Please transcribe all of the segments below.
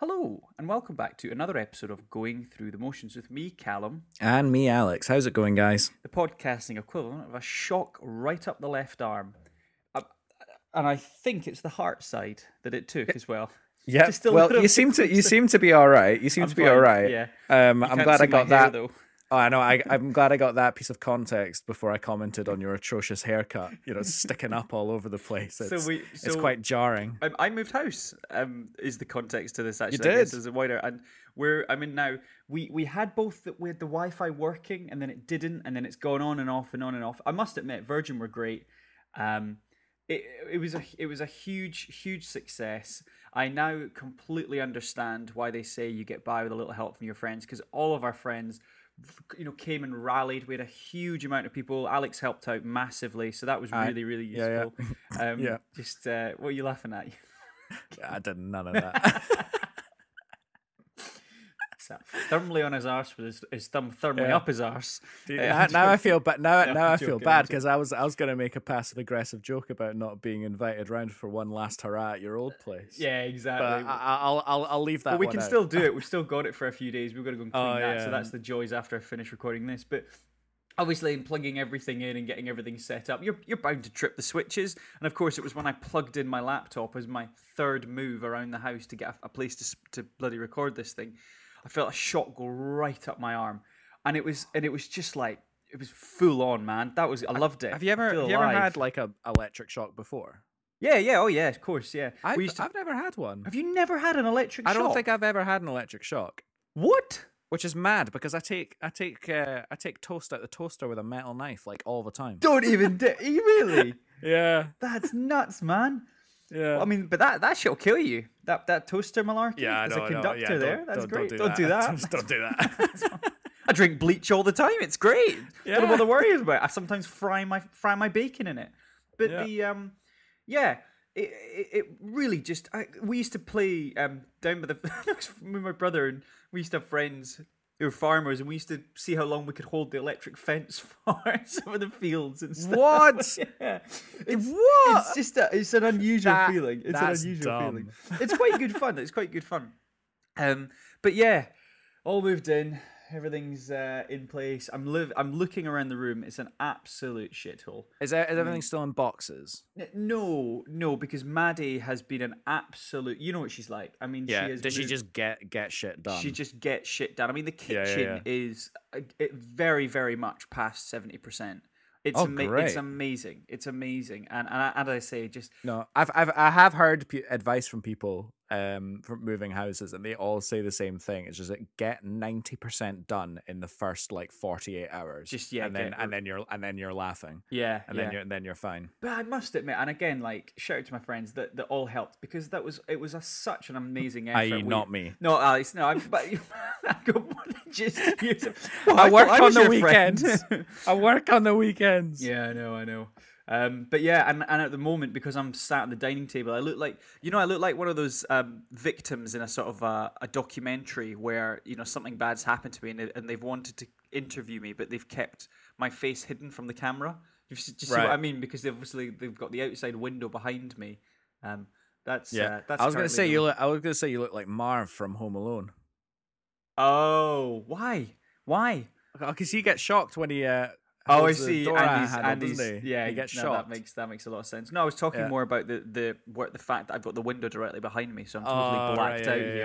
Hello, and welcome back to another episode of Going Through the Motions with me, Callum, And me, Alex. How's it going, guys? the podcasting equivalent of a shock right up the left arm. Uh, And I think it's the heart side that it took as well. Yeah. Well, you seem to you seem to be all right. You seem I'm to be fine, all right. yeah. Um, I'm glad I got hair, that. though. Oh, I know. I, I'm glad I got that piece of context before I commented on your atrocious haircut. You know, sticking up all over the place. It's, we- so it's quite jarring. Um, I moved house. Um, is the context to this actually? You did? I as a wider and we're. I mean, now we we had both. The, we had the Wi-Fi working, and then it didn't, and then it's gone on and off and on and off. I must admit, Virgin were great. Um, it it was a it was a huge huge success. I now completely understand why they say you get by with a little help from your friends because all of our friends. You know, came and rallied. We had a huge amount of people. Alex helped out massively, so that was really, really Yeah, useful. Um, Yeah. Just uh, what are you laughing at? I did none of that. Firmly on his arse with his, his thumb firmly Yeah. up his arse. Now, I feel bad. Now, No, now I'm I feel joking, bad because I was I was going to make a passive aggressive joke about not being invited round for one last hurrah at your old place. yeah, exactly. I, I- I'll I'll I'll leave that. but we can out. still do it. We've still got it for a few days. We've got to go and clean Oh, that. yeah. So that's the joys after I finish recording this. But obviously, in plugging everything in and getting everything set up, you're you're bound to trip the switches. And of course, it was when I plugged in my laptop as my third move around the house to get a, a place to to bloody record this thing. I felt a shot go right up my arm, and it was and it was just like it was full on, man. That was I loved it. Have you ever have you ever had like a electric shock before? Yeah, yeah, oh yeah, of course, yeah. I've, to, I've never had one. have you never had an electric shock? I don't think I've ever had an electric shock, What? which is mad because I take I take uh, I take toast out the toaster with a metal knife like all the time. Don't even. You really? Yeah, That's nuts, man. Yeah. Well, I mean, but that that shit'll kill you. That that toaster malarkey. yeah, I There's a conductor yeah, there. don't- That's don't- great. Don't do that. Don't do that. I drink bleach all the time. It's great. Yeah. Don't know what the worry is about. I sometimes fry my fry my bacon in it. But Yeah. the um, yeah. It, it, it really just I, we used to play um down by the with my brother and we used to have friends who were farmers and we used to see how long we could hold the electric fence for some of the fields and stuff. What? Yeah. It's, What? It's just a, it's an unusual That- feeling. It's an unusual dumb. feeling. It's quite good fun. It's quite good fun. Um, but yeah, all moved in. Everything's uh, in place. I'm live. I'm looking around the room. It's an absolute shithole. Is, there, is everything still in boxes? N- No, no, because Maddie has been an absolute. You know what she's like. I mean, Yeah. she has Does she moved- just get get shit done? She just gets shit done. I mean, the kitchen yeah, yeah. is uh, it very, very much past seventy percent. It's Oh, ama- it's great. amazing. It's amazing, and and, I, and I say just No, I've I've I have heard p- advice from people um from moving houses, and they all say the same thing. It's just like get ninety percent done in the first like forty eight hours. Just, yeah, and then and then you're and then you're laughing, yeah, and yeah. then you're and then you're fine. But I must admit, and again, like shout out to my friends that, that all helped because that was it was a, such an amazing effort. I.e., We- not me. No, Alex, no. I'm, but I go just well, I, work on the weekends. I work on the weekends. yeah, I know, I know. Um, but yeah, and, and at the moment, because I'm sat at the dining table, I look like you know, I look like one of those um, victims in a sort of a, a documentary where you know something bad's happened to me, and, and they've wanted to interview me, but they've kept my face hidden from the camera. You just see what I mean? Because obviously they've got the outside window behind me. Um, that's Yeah, Uh, that's I was gonna say the- you look. I was gonna say you look like Marv from Home Alone. Oh, why? Why? Because he gets shocked when he. Uh, Oh, I see. Andy's, handle, Andy's, doesn't he? yeah, he gets no, shocked. That makes that makes a lot of sense. No, I was talking Yeah. more about the the what the fact that I've got the window directly behind me, so I'm totally Oh, blacked right, out yeah, here.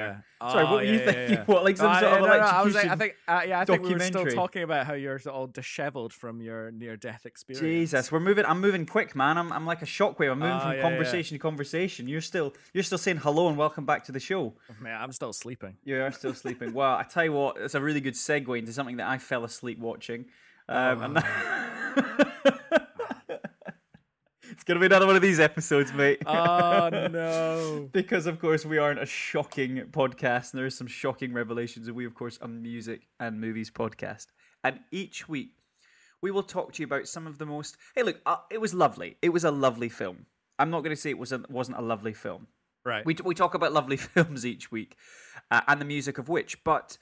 yeah. Sorry, what Oh, were you thinking? What, like some No, sort of no, no, I was like, I think, uh, yeah, I think we were still talking about how you're all dishevelled from your near-death experience. Jesus, we're moving. I'm moving quick, man. I'm, I'm like a shockwave. I'm moving Oh, from conversation to conversation. You're still you're still saying hello and welcome back to the show. Man, I'm still sleeping. You are still sleeping. well, I tell you what, it's a really good segue into something that I fell asleep watching. Um, and that- it's gonna be another one of these episodes, mate. Oh no! because of course we aren't a shocking podcast and there is some shocking revelations and we of course are a music and movies podcast and each week we will talk to you about some of the most hey look uh, it was lovely it was a lovely film i'm not going to say it was a, wasn't a lovely film Right. we, we talk about lovely films each week uh, and the music of which but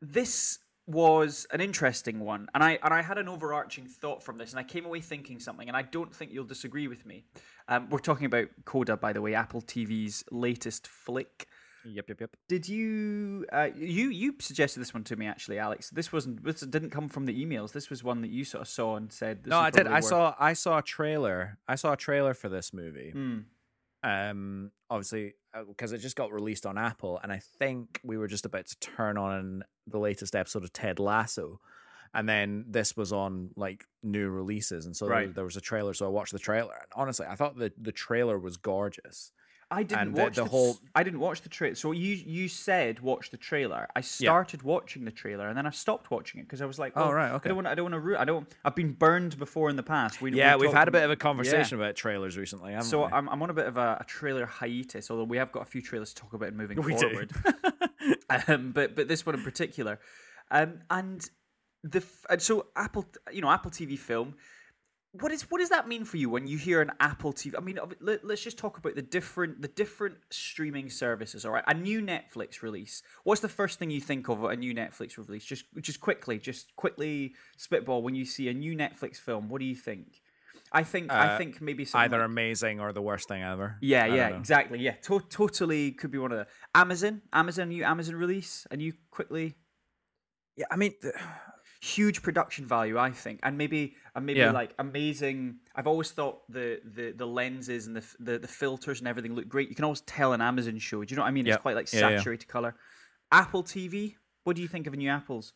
this was an interesting one and i and i had an overarching thought from this and i came away thinking something and i don't think you'll disagree with me um, we're talking about coda by the way apple tv's latest flick Yep, yep, yep. Did you uh, you you suggested this one to me actually, Alex? This wasn't this didn't come from the emails. This was one that you sort of saw and said. This no, I did. I worth- saw I saw a trailer. I saw a trailer for this movie. Hmm. Um, obviously because it just got released on Apple, and I think we were just about to turn on the latest episode of Ted Lasso, and then this was on like new releases, and so there- there was a trailer. So I watched the trailer, and honestly, I thought the the trailer was gorgeous. I didn't and the- watch the the, whole- I didn't watch the trailer. So you you said watch the trailer. I started watching the trailer and then I stopped watching it because I was like, Oh, well, right, I okay. don't want. I don't want to. Ru- I don't. I've been burned before in the past. We, Yeah, we we've had a bit of a conversation about trailers recently. Haven't So we? I'm, I'm on a bit of a, a trailer hiatus, although we have got a few trailers to talk about moving We forward. um, but but this one in particular, um, and the f- and so Apple, you know, Apple TV film. What is what does that mean for you when you hear an Apple TV? I mean, let, let's just talk about the different the different streaming services. All right, a new Netflix release. What's the first thing you think of a new Netflix release? Just just quickly, just quickly spitball. When you see a new Netflix film, what do you think? I think I Uh, think maybe something Either like- amazing or the worst thing ever. yeah, I yeah, exactly. Yeah, to- totally could be one of the Amazon, Amazon, new Amazon release, and you quickly Yeah, I mean, huge production value, I think, and maybe and maybe Yeah. like amazing. I've always thought the the the lenses and the, the the filters and everything look great. You can always tell an Amazon show. Do you know what I mean? Yep. It's quite like Yeah, yeah. saturated color. Apple TV. What do you think of a new Apples?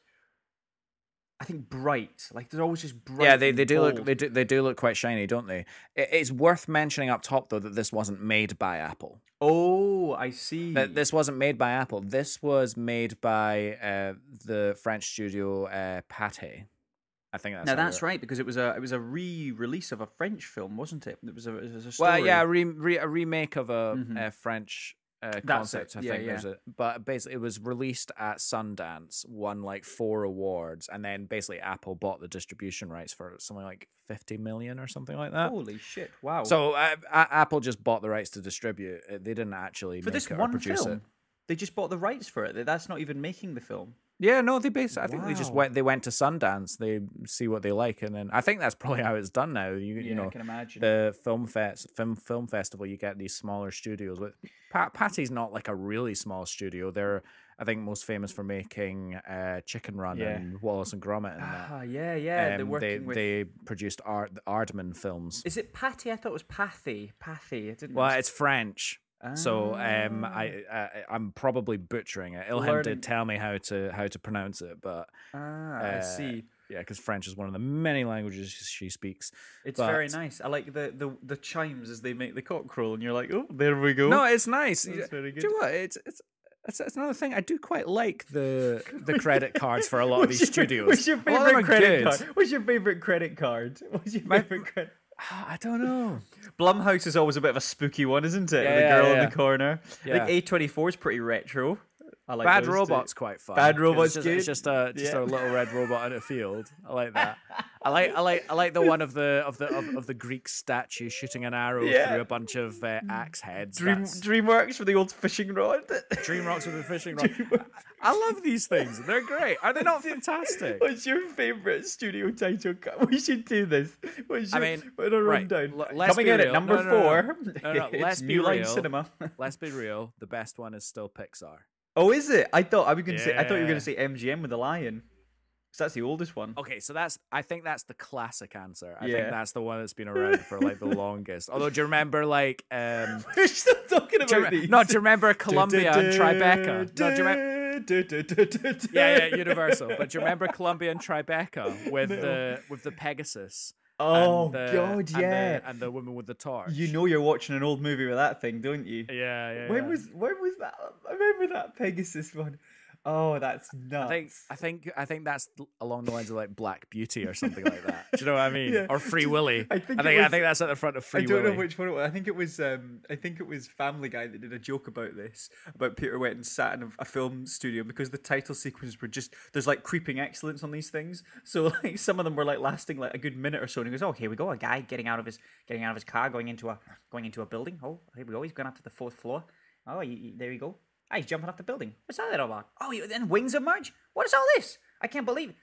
I think bright. Like they're always just bright. yeah, they, they do look they do, they do look quite shiny, don't they? It, it's worth mentioning up top though that this wasn't made by Apple. Oh, I see. That this wasn't made by Apple. This was made by uh, the French studio uh, Pathé. I think that's now that's right because it was a it was a re-release of a French film, wasn't it? It was a, it was a Well, yeah, a, re- re- a remake of a, Mhm. a French uh, That's concept. it, I yeah, think yeah. there's a, but basically it was released at Sundance, won like four awards, and then basically Apple bought the distribution rights for something like fifty million or something like that. Holy shit! Wow. So uh, A- Apple just bought the rights to distribute. They didn't actually for make this it or one produce film, it. they just bought the rights for it. That's not even making the film. Yeah, no, they basically. I think they just went. They went to Sundance. They see what they like, and then I think that's probably how it's done now. You, Yeah, you know, I can imagine. the film fest, film film festival. You get these smaller studios. With Pat, Patty's not like a really small studio. They're I think most famous for making uh, Chicken Run Yeah. and Wallace and Gromit and that. ah, yeah, yeah. they're Um, working they with. they produced Art the Aardman films. Is it Patty? I thought it was Pathy. Pathy. It didn't. Well, it's French. So um, Ah. I, I I'm probably butchering it. Ilham Learning- did tell me how to how to pronounce it, but Ah, I uh, see. yeah, because French is one of the many languages she speaks. It's very nice. I like the, the the chimes as they make the cock crow, and you're like, oh, there we go. No, it's nice. That's very Do you know what? It's it's. It's, it's another thing. I do quite like the the credit cards for a lot of these your- studios. What's your A lot of them favorite credit good. card? What's your favorite credit card? What's your My- favorite credit? I don't know. Blumhouse is always a bit of a spooky one, isn't it? Yeah, the yeah, girl in the corner. I think A24 is pretty retro. I like Bad. Robot's quite fun. Bad Robot's it's just, it's just a just Yeah. a little red robot in a field. I like that. I like I like I like the one of the of the of, of the Greek statue shooting an arrow Yeah. through a bunch of uh, axe heads. Dream, That's- DreamWorks for the old fishing rod. DreamWorks with a fishing rod. I love these things. They're great. Are they not fantastic? What's your favorite studio title? We should do this. What's I your, mean, what a right, rundown. l- let's Coming in at number No, no, four. No, let's be New real. Cinema. Let's be real. The best one is still Pixar. Oh, is it? I thought I was going to say. I thought you were gonna say MGM with the lion. 'Cause that's the oldest one. Okay, so that's I think that's the classic answer. I Yeah. think that's the one that's been around for like the longest. Although do you remember like um We're still talking do you, about re- these. no, do you remember Columbia and Tribeca? No, do you remember Yeah, yeah, Universal. But do you remember Columbia and Tribeca with the with the Pegasus? Oh the, God, and the- yeah. and the woman with the torch. You know you're watching an old movie with that thing, don't you? Yeah, yeah. When yeah. was when was that? I remember that Pegasus one. Oh, that's nuts. I think I think I think that's along the lines of like Black Beauty or something like that. Do you know what I mean? Yeah. Or Free Willy. I I think think it I think that's at the front of Free Willy. I don't Willy. know which one it was. I think it was. Um, I think it was Family Guy that did a joke about this, about Peter went and sat in a, a film studio because the title sequences were just there's like creeping excellence on these things. So like some of them were like lasting like a good minute or so, and he goes, "Oh, here we go, a guy getting out of his getting out of his car, going into a going into a building. Oh, here we go, he's going up to the fourth floor. Oh, he, he- there you go. Ah, he's jumping off the building. What's that all about? Oh, then wings emerge. What is all this? I can't believe. It.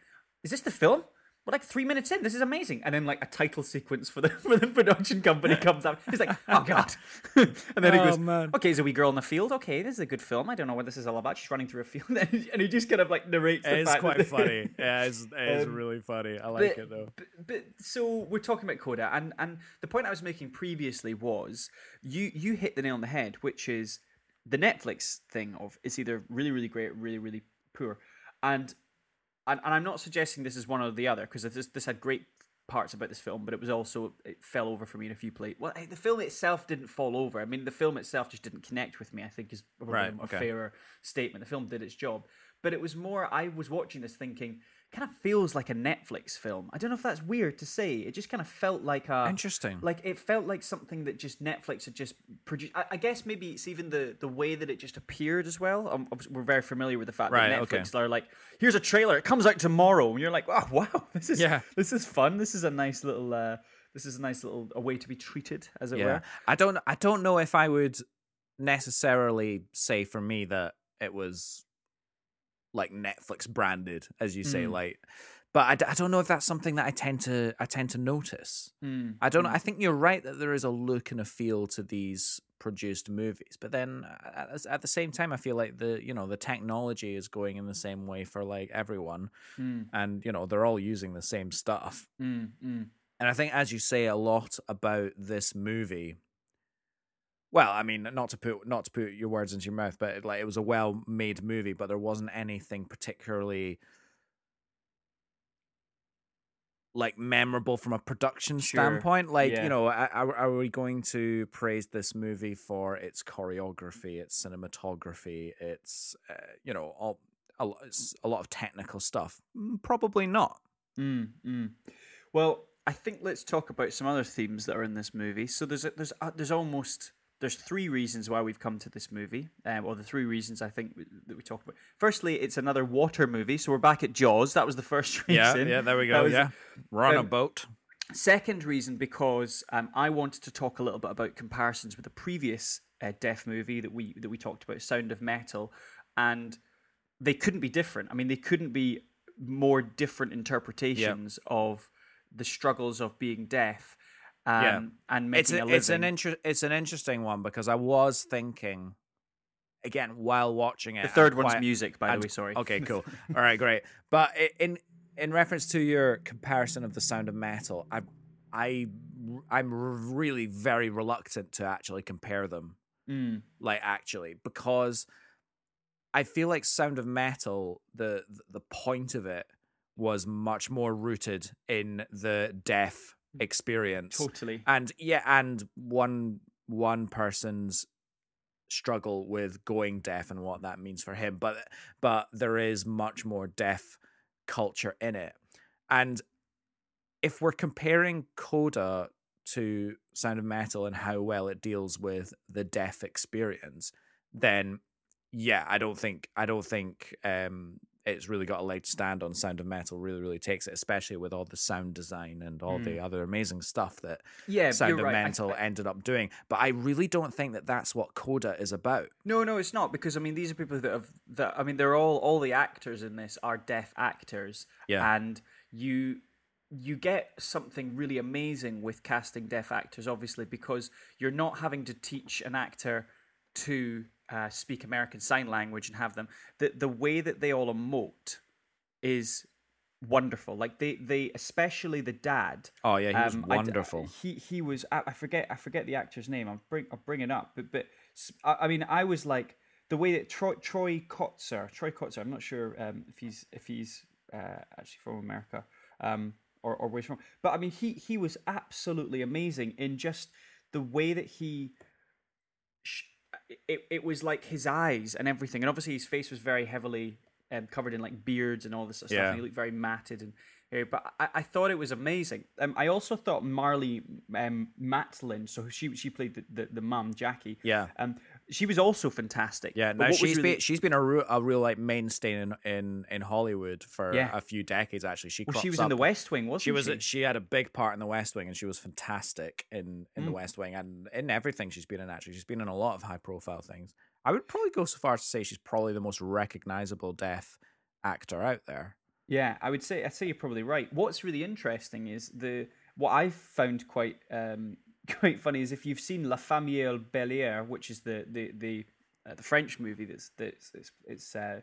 Is this the film? we're like three minutes in. This is amazing. And then like a title sequence for the for the production company comes up. He's like, oh god. and then he Oh, goes, man. okay, is a wee girl in the field. Okay, this is a good film. I don't know what this is all about. She's running through a field, and he just kind of like narrates. It's quite funny. Yeah, it's, it's Um, really funny. I like but, it though. But, but so we're talking about Coda, and and the point I was making previously was you you hit the nail on the head, which is the Netflix thing of it's either really really great, or really really poor, and and, and I'm not suggesting this is one or the other because this this had great parts about this film, but it was also it fell over for me in a few places. Well, the film itself didn't fall over. I mean, the film itself just didn't connect with me. I think is probably Right, a okay. fairer statement. The film did its job, but it was more. I was watching this thinking, kind of feels like a Netflix film. I don't know if that's weird to say. It just kind of felt like a Interesting. Like it felt like something that just Netflix had just produced. I, I guess maybe it's even the the way that it just appeared as well. Um, we're very familiar with the fact Right, that okay. Netflix are like, here's a trailer. It comes out tomorrow, and you're like, oh wow, this is Yeah. this is fun. This is a nice little. Uh, this is a nice little a way to be treated, as it yeah, were. I don't. I don't know if I would necessarily say for me that it was like Netflix branded, as you say, Mm. like. But I, d- I don't know if that's something that I tend to I tend to notice. Mm, I don't mm. I think you're right that there is a look and a feel to these produced movies, but then uh, at, at the same time, I feel like the you know the technology is going in the same way for like everyone, Mm, and you know they're all using the same stuff. mm, mm. And I think, as you say, a lot about this movie. Well, I mean, not to put not to put your words into your mouth, but it, like it was a well-made movie, but there wasn't anything particularly like memorable from a production Sure. standpoint. Like, Yeah. you know, are, are we going to praise this movie for its choreography, its cinematography, its uh, you know, all a, a lot of technical stuff? Mm, Probably not. Mm, mm. Well, I think let's talk about some other themes that are in this movie. So there's a, there's uh, there's almost there's three reasons why we've come to this movie. Um, or the three reasons I think w- that we talk about. Firstly, it's another water movie, so we're back at Jaws. That was the first reason. Yeah, yeah, there we go. was- we're on a um, boat. Second reason because um, I wanted to talk a little bit about comparisons with the previous uh, Deaf movie that we that we talked about, Sound of Metal, and they couldn't be different. I mean, they couldn't be more different interpretations of the struggles of being deaf um, Yeah. and It's making a, a, living. it's an inter- it's an interesting one because I was thinking again while watching it. the third and one's quite- music, by the way. Sorry. Okay, cool. All right, great. But in in reference to your comparison of the sound of metal, I I I'm really very reluctant to actually compare them. Mm, Like actually, because I feel like sound of metal, the the point of it was much more rooted in the deaf experience. Totally. and yeah and one one person's struggle with going deaf and what that means for him but but there is much more deaf culture in it. And if we're comparing coda to sound of metal and how well it deals with the deaf experience then yeah i don't think i don't think um it's really got a leg to stand on sound of metal really really takes it especially with all the sound design and all the mm. other amazing stuff that Yeah, sound of right. I- I- ended up doing but i really don't think that that's what coda is about No, no, it's not because I mean these are people that have that I mean they're all all the actors in this are deaf actors. Yeah. And you you get something really amazing with casting deaf actors obviously because you're not having to teach an actor to uh, speak American sign language and have them the the way that they all emote is wonderful. Like they they especially the dad oh yeah he was um, I wonderful he he was. I, I forget. I forget the actor's name. I'm bring. I'll bring it up. But but I, I mean, I was like the way that Troy Troy Kotsur. Troy Kotsur. I'm not sure um, if he's if he's uh, actually from America. Um, or, or where he's from. But I mean, he he was absolutely amazing in just the way that he. sh- It, it was like his eyes and everything, and obviously his face was very heavily um, covered in like beards and all this sort of stuff. Yeah. And he looked very matted and but I, I thought it was amazing. Um, I also thought Marlee um, Matlin, so she she played the the, the mum Jackie. Yeah. Um, she was also fantastic. yeah But no what she's really- been she's been a real, a real like mainstay in in in hollywood for Yeah. a few decades actually she well, she was in the West Wing, wasn't she was she? she had a big part in the West Wing, and she was fantastic in in the Mm. West Wing and in everything she's been in. Actually, she's been in a lot of high profile things. I would probably go so far as to say she's probably the most recognizable deaf actor out there. Yeah, I would say I'd say you're probably right. What's really interesting is the what I found quite um, quite funny is if you've seen La Famille Bélier, which is the the the uh, the French movie that's that's it's, it's uh,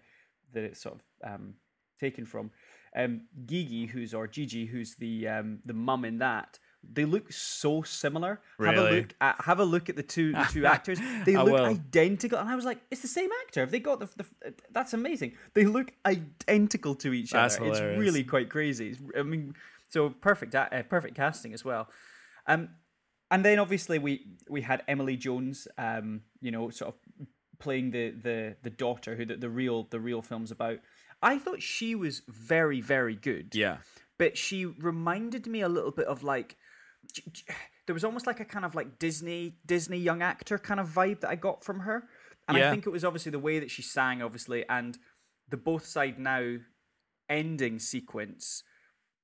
that it's sort of um, taken from. Um, Gigi, who's or Gigi, who's the um, the mum in that, they look so similar. Really? Have a look at have a look at the two the two actors. They look will. identical, and I was like, it's the same actor. Have they got the, the? That's amazing. They look identical to each That's other. It's really quite crazy. It's, I mean, so perfect, uh, perfect casting as well. Um, and then obviously we we had Emily Jones, um, you know, sort of playing the the the daughter who the, the real the real film's about. I thought she was very very good Yeah. but she reminded me a little bit of like there was almost like a kind of like Disney Disney young actor kind of vibe that I got from her, and I think it was obviously the way that she sang, obviously, and the both side now ending sequence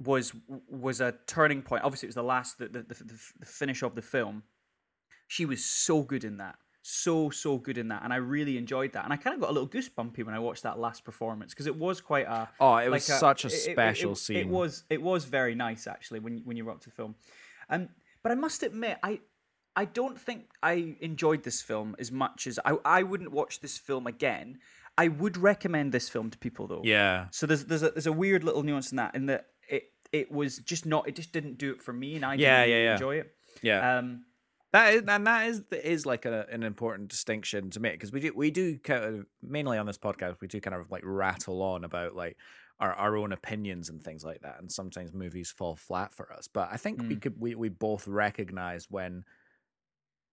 was was a turning point. Obviously, it was the last the the, the, the finish of the film. She was so good in that. So so good in that, and I really enjoyed that. And I kind of got a little goosebumpy when I watched that last performance because it was quite a Oh, it was like such a it- it- it- special it, scene. It was it was very nice actually when when you were up to the film. Um, but I must admit, I I don't think I enjoyed this film as much as I I wouldn't watch this film again. I would recommend this film to people though. Yeah. So there's there's a there's a weird little nuance in that in that it was just not it just didn't do it for me and I didn't Yeah, yeah, yeah. enjoy it. Yeah. Um, That is, and that is is like a, an important distinction to make because we do we do kind of mainly on this podcast we do kind of like rattle on about like our, our own opinions and things like that, and sometimes movies fall flat for us. But I think we Mm. could we, we both recognize when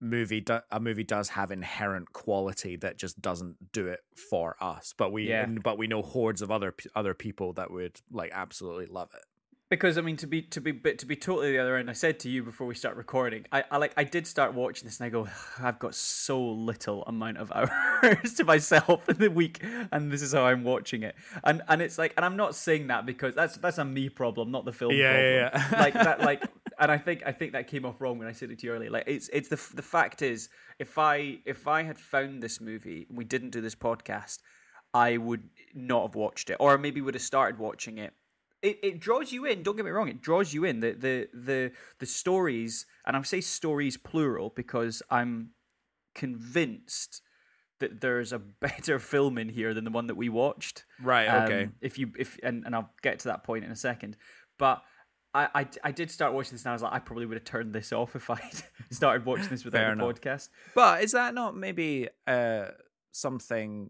movie do, a movie does have inherent quality that just doesn't do it for us. But we Yeah. but we know hordes of other other people that would like absolutely love it. Because I mean, to be to be but to be totally the other end, I said to you before we start recording, I, I like I did start watching this and I go, I've got so little amount of hours to myself in the week, and this is how I'm watching it, and and it's like, and I'm not saying that because that's that's a me problem, not the film Yeah, problem. yeah, yeah. like that, like, and I think I think that came off wrong when I said it to you earlier. Like, it's it's the the fact is, if I if I had found this movie, and we didn't do this podcast, I would not have watched it, or maybe would have started watching it it, it draws you in. Don't get me wrong; it draws you in. The the the the stories, and I say stories plural because I'm convinced that there's a better film in here than the one that we watched. Right. Okay. Um, if you if and, and I'll get to that point in a second, but. I, I, I did start watching this and I was like, I probably would have turned this off if I started watching this without Fair the enough. podcast. But is that not maybe uh something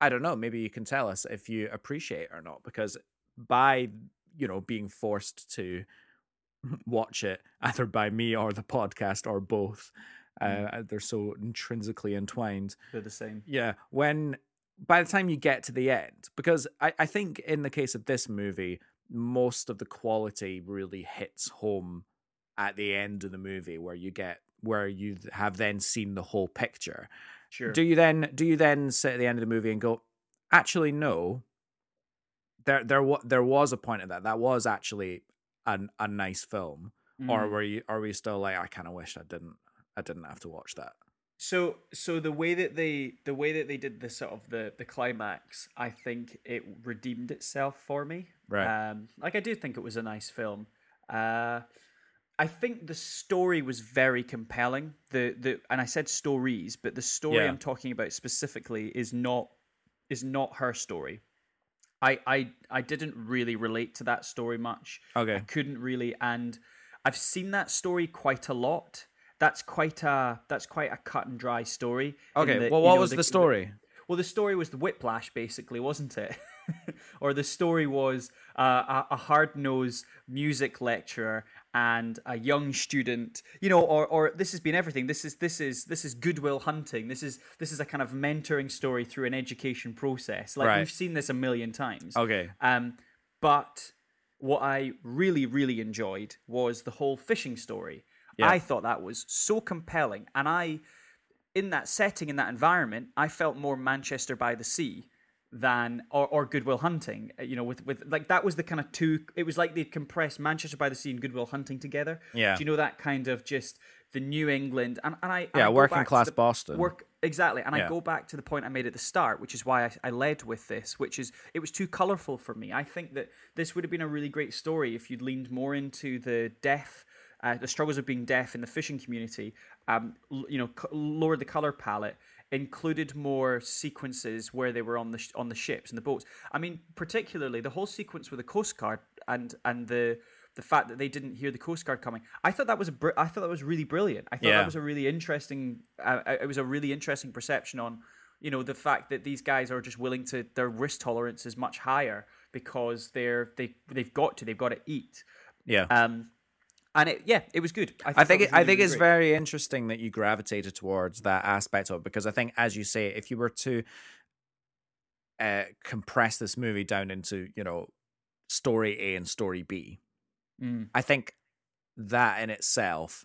I don't know, maybe you can tell us if you appreciate it or not because by you know being forced to watch it either by me or the podcast or both uh they're so intrinsically entwined They're the same. yeah when by the time you get to the end because I, I think in the case of this movie most of the quality really hits home at the end of the movie where you get where you have then seen the whole picture Sure. do you then do you then sit at the end of the movie and go actually no there there there was a point of that that was actually an, a nice film or Mm. were you are we still like i kind of wish i didn't i didn't have to watch that So so the way that they the way that they did the sort of the the climax, I think it redeemed itself for me. Right. Um, like I do think it was a nice film. Uh, I think the story was very compelling. The the and I said stories, but the story Yeah. I'm talking about specifically is not is not her story. I I I didn't really relate to that story much. okay I couldn't really, and I've seen that story quite a lot. That's quite a that's quite a cut and dry story. okay that, well you what know, was the, story well, the story was the whiplash, basically, wasn't it? or the story was uh, a, a hard nosed music lecturer and a young student, you know, or or this has been everything. This is this is this is good will hunting. This is this is a kind of mentoring story through an education process. Like Right. we've seen this a million times. okay Um, but what I really, really enjoyed was the whole fishing story. Yeah. I thought that was so compelling, and I, in that setting, in that environment, I felt more Manchester by the Sea than or, or Good Will Hunting. uh, You know, with with like that was the kind of two. It was like they compressed Manchester by the Sea and Goodwill Hunting together. Yeah. Do you know that kind of just the New England and, and I and I yeah go working class boston work Exactly. And Yeah. I go back to the point I made at the start, which is why I, I led with this, which is it was too colorful for me. I think that this would have been a really great story if you'd leaned more into the deaf, uh, the struggles of being deaf in the fishing community, um, l- you know, c- lowered the color palette, included more sequences where they were on the sh- on the ships and the boats. I mean, particularly the whole sequence with the Coast Guard and and the the fact that they didn't hear the Coast Guard coming. I thought that was a br- I thought that was really brilliant. I thought Yeah. that was a really interesting. Uh, uh, it was a really interesting perception on, you know, the fact that these guys are just willing to their risk tolerance is much higher because they're they they've got to they've got to eat. Yeah. Um, and it yeah, it was good. I thought think it, was I think really it's great. very interesting that you gravitated towards that aspect of it because I think, as you say, if you were to uh, compress this movie down into you know story A and story B, Mm. I think that in itself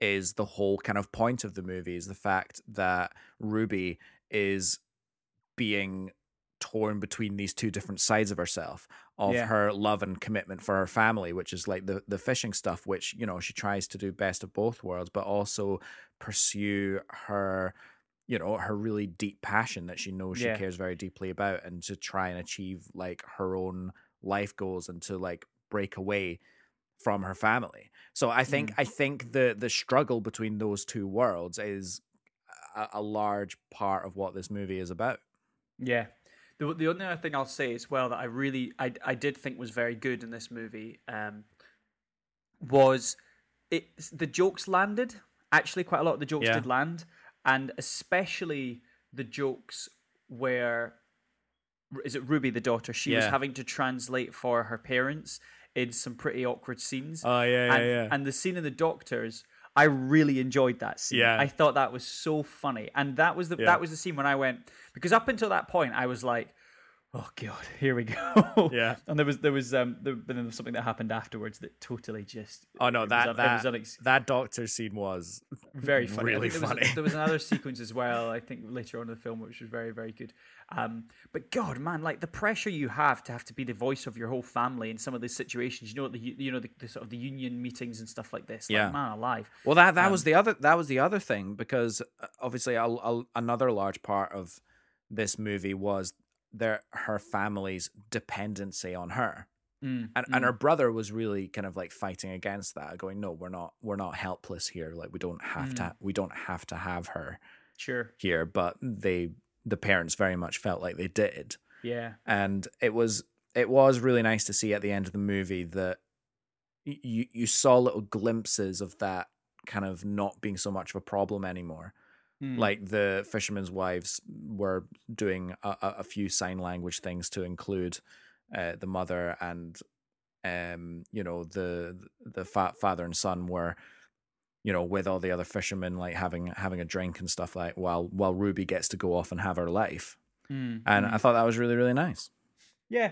is the whole kind of point of the movie is the fact that Ruby is being torn between these two different sides of herself of Yeah. her love and commitment for her family which is like the the fishing stuff which you know she tries to do best of both worlds but also pursue her you know her really deep passion that she knows Yeah. she cares very deeply about and to try and achieve like her own life goals and to like break away from her family so i think mm. i think the the struggle between those two worlds is a, a large part of what this movie is about Yeah. The, the only other thing I'll say as well that I really I, I did think was very good in this movie um, was it the jokes landed. Actually, quite a lot of the jokes Yeah. did land, and especially the jokes where is it Ruby the daughter? She was having to translate for her parents in some pretty awkward scenes. oh yeah and, and the scene in the doctors i really enjoyed that scene Yeah. i thought that was so funny and that was the Yeah. that was the scene when i went because up until that point i was like oh god here we go Yeah. and there was there was um there, but then there was something that happened afterwards that totally just oh no it was that un- that was unex- that doctor scene was very funny. Really there funny Was, there was another sequence as well. I think later on in the film, which was very, very good. Um, but God, man, like the pressure you have to have to be the voice of your whole family in some of these situations. You know, the you know the, the sort of the union meetings and stuff like this. Like, Yeah. man, alive. Well, that that was Um, the other that was the other thing because uh, obviously a, a, another large part of this movie was their her family's dependency on her, Mm, and mm. and her brother was really kind of like fighting against that, going, "No, we're not we're not helpless here. Like we don't have Mm. to we don't have to have her sure, here." But they the parents very much felt like they did, yeah, and it was it was really nice to see at the end of the movie that you you saw little glimpses of that kind of not being so much of a problem anymore. Mm, Like the fishermen's wives were doing a, a few sign language things to include uh, the mother and um you know the the fa- father and son were you know with all the other fishermen like having having a drink and stuff like while while Ruby gets to go off and have her life mm, and mm. I thought that was really really nice. yeah,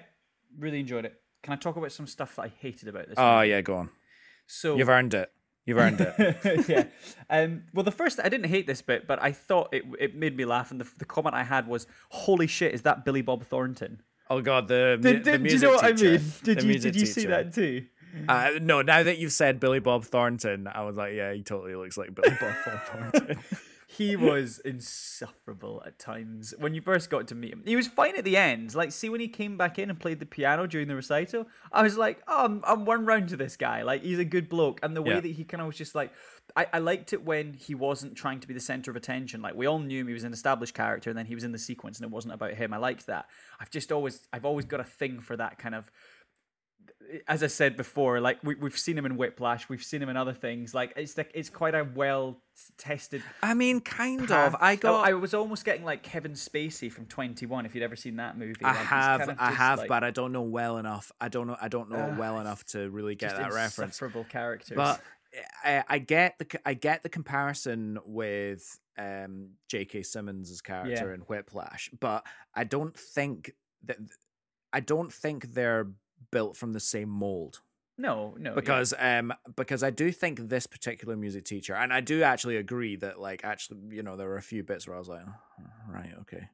really enjoyed it. Can I talk about some stuff that I hated about this? Oh movie? yeah, go on. so You've earned it. You've earned it. yeah. Um, well, the first I didn't hate this bit, but I thought it it made me laugh, and the, the comment I had was, "Holy shit, is that Billy Bob Thornton?" Oh god, the, Did, the did, do you know what I mean? Did The you did you see that too? Uh, no, now that you've said Billy Bob Thornton, I was like, yeah, he totally looks like Billy Bob Thornton. He was insufferable at times when you first got to meet him. He was fine at the end. Like, see when he came back in and played the piano during the recital, I was like, oh, I'm, I'm one round to this guy. Like, he's a good bloke. And the way Yeah. that he kind of was just like, I, I liked it when he wasn't trying to be the center of attention. Like, we all knew him, he was an established character, and then he was in the sequence, and it wasn't about him. I liked that. I've just always, I've always got a thing for that kind of as I said before, like we, we've seen him in Whiplash, we've seen him in other things. Like it's like it's quite a well tested. I mean, kind path. of. I got. I was almost getting like Kevin Spacey from Twenty One. If you'd ever seen that movie, I Like, have, kind of I just, have, like, but I don't know well enough. I don't know, I don't know Ugh, well enough to really get that reference. insufferable characters. But I, I get the, I get the comparison with um, J.K. Simmons' character Yeah. in Whiplash, but I don't think that, I don't think they're built from the same mold. no, no, yeah. because um because I do think this particular music teacher and I do actually agree that like actually you know there were a few bits where I was like oh, right okay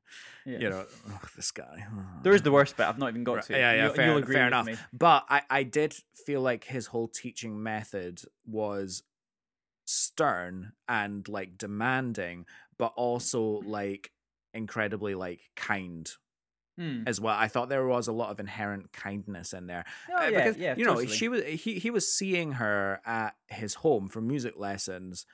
Yeah. you know ugh, this guy there is the worst bit. I've not even got Right, to. yeah yeah You'll- fair, you'll agree fair with enough me. but I I did feel like his whole teaching method was stern and like demanding but also like incredibly like kind Hmm. as well. I thought there was a lot of inherent kindness in there. Oh, Uh, yeah, because yeah, you know totally. she was he he was seeing her at his home for music lessons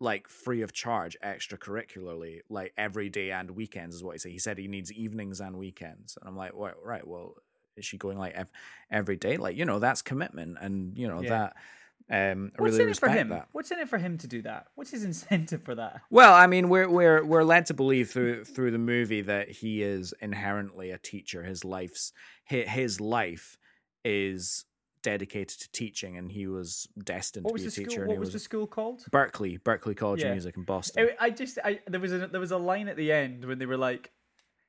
like free of charge extracurricularly like every day and weekends is what he said he said he needs evenings and weekends and i'm like well, right well is she going like ev- every day like you know that's commitment and you know Yeah. that um What's really in it for him? that What's in it for him to do that? What's his incentive for that? well, I mean, we're we're we're led to believe through through the movie that he is inherently a teacher. His life's his, life is dedicated to teaching, and he was destined What to be a teacher. school? What was was the school called? Berklee, Berklee College Yeah. of Music in Boston. I, I just I there was a there was a line at the end when they were like,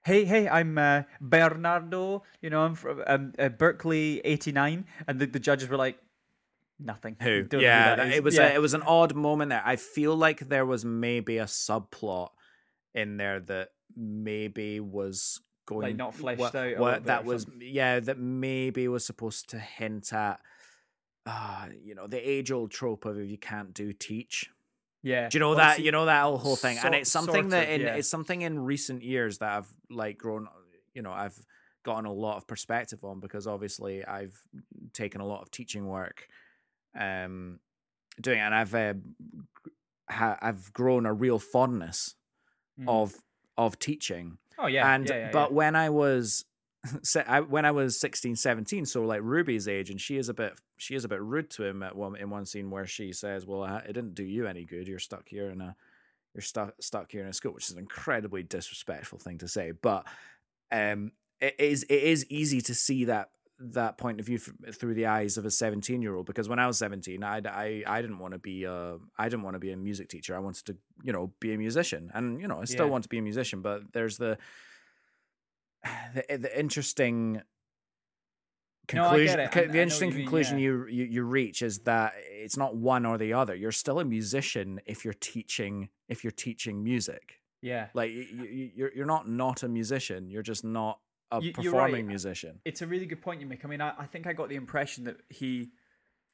"Hey, hey, I'm uh, Bernardo. You know, I'm from um, uh, Berklee '89," and the, the judges were like, "Nothing." Who? don't Yeah, is." it was Yeah. a, it was an odd moment there. I feel like there was maybe a subplot in there that maybe was going not fleshed what, out what that was something. yeah that maybe was supposed to hint at uh you know the age old trope of if you can't do teach yeah. do you know Well, that you know that whole thing and it's something that of, in yeah. it's something in recent years that i've like grown you know i've gotten a lot of perspective on because obviously i've taken a lot of teaching work um doing it and i've uh, ha- i've grown a real fondness Mm. of of teaching Oh yeah. and yeah, yeah, but yeah. when i was when i was 16 17 so like ruby's age and she is a bit she is a bit rude to him at one in one scene where she says well it didn't do you any good you're stuck here in a you're stuck stuck here in a school which is an incredibly disrespectful thing to say but um it is it is easy to see that that point of view f- through the eyes of a 17 year old because when i was 17 i i, I didn't want to be a i didn't want to be a music teacher i wanted to you know be a musician and you know i still Yeah. want to be a musician but there's the the, the interesting No, conclusion it. co- I- I know the interesting you mean, conclusion yeah. you, you you reach is that it's not one or the other you're still a musician if you're teaching if you're teaching music yeah. like you, you you're you're not not a musician you're just not a You- you're right. performing musician it's a really good point you make. I mean, I, I think I got the impression that he,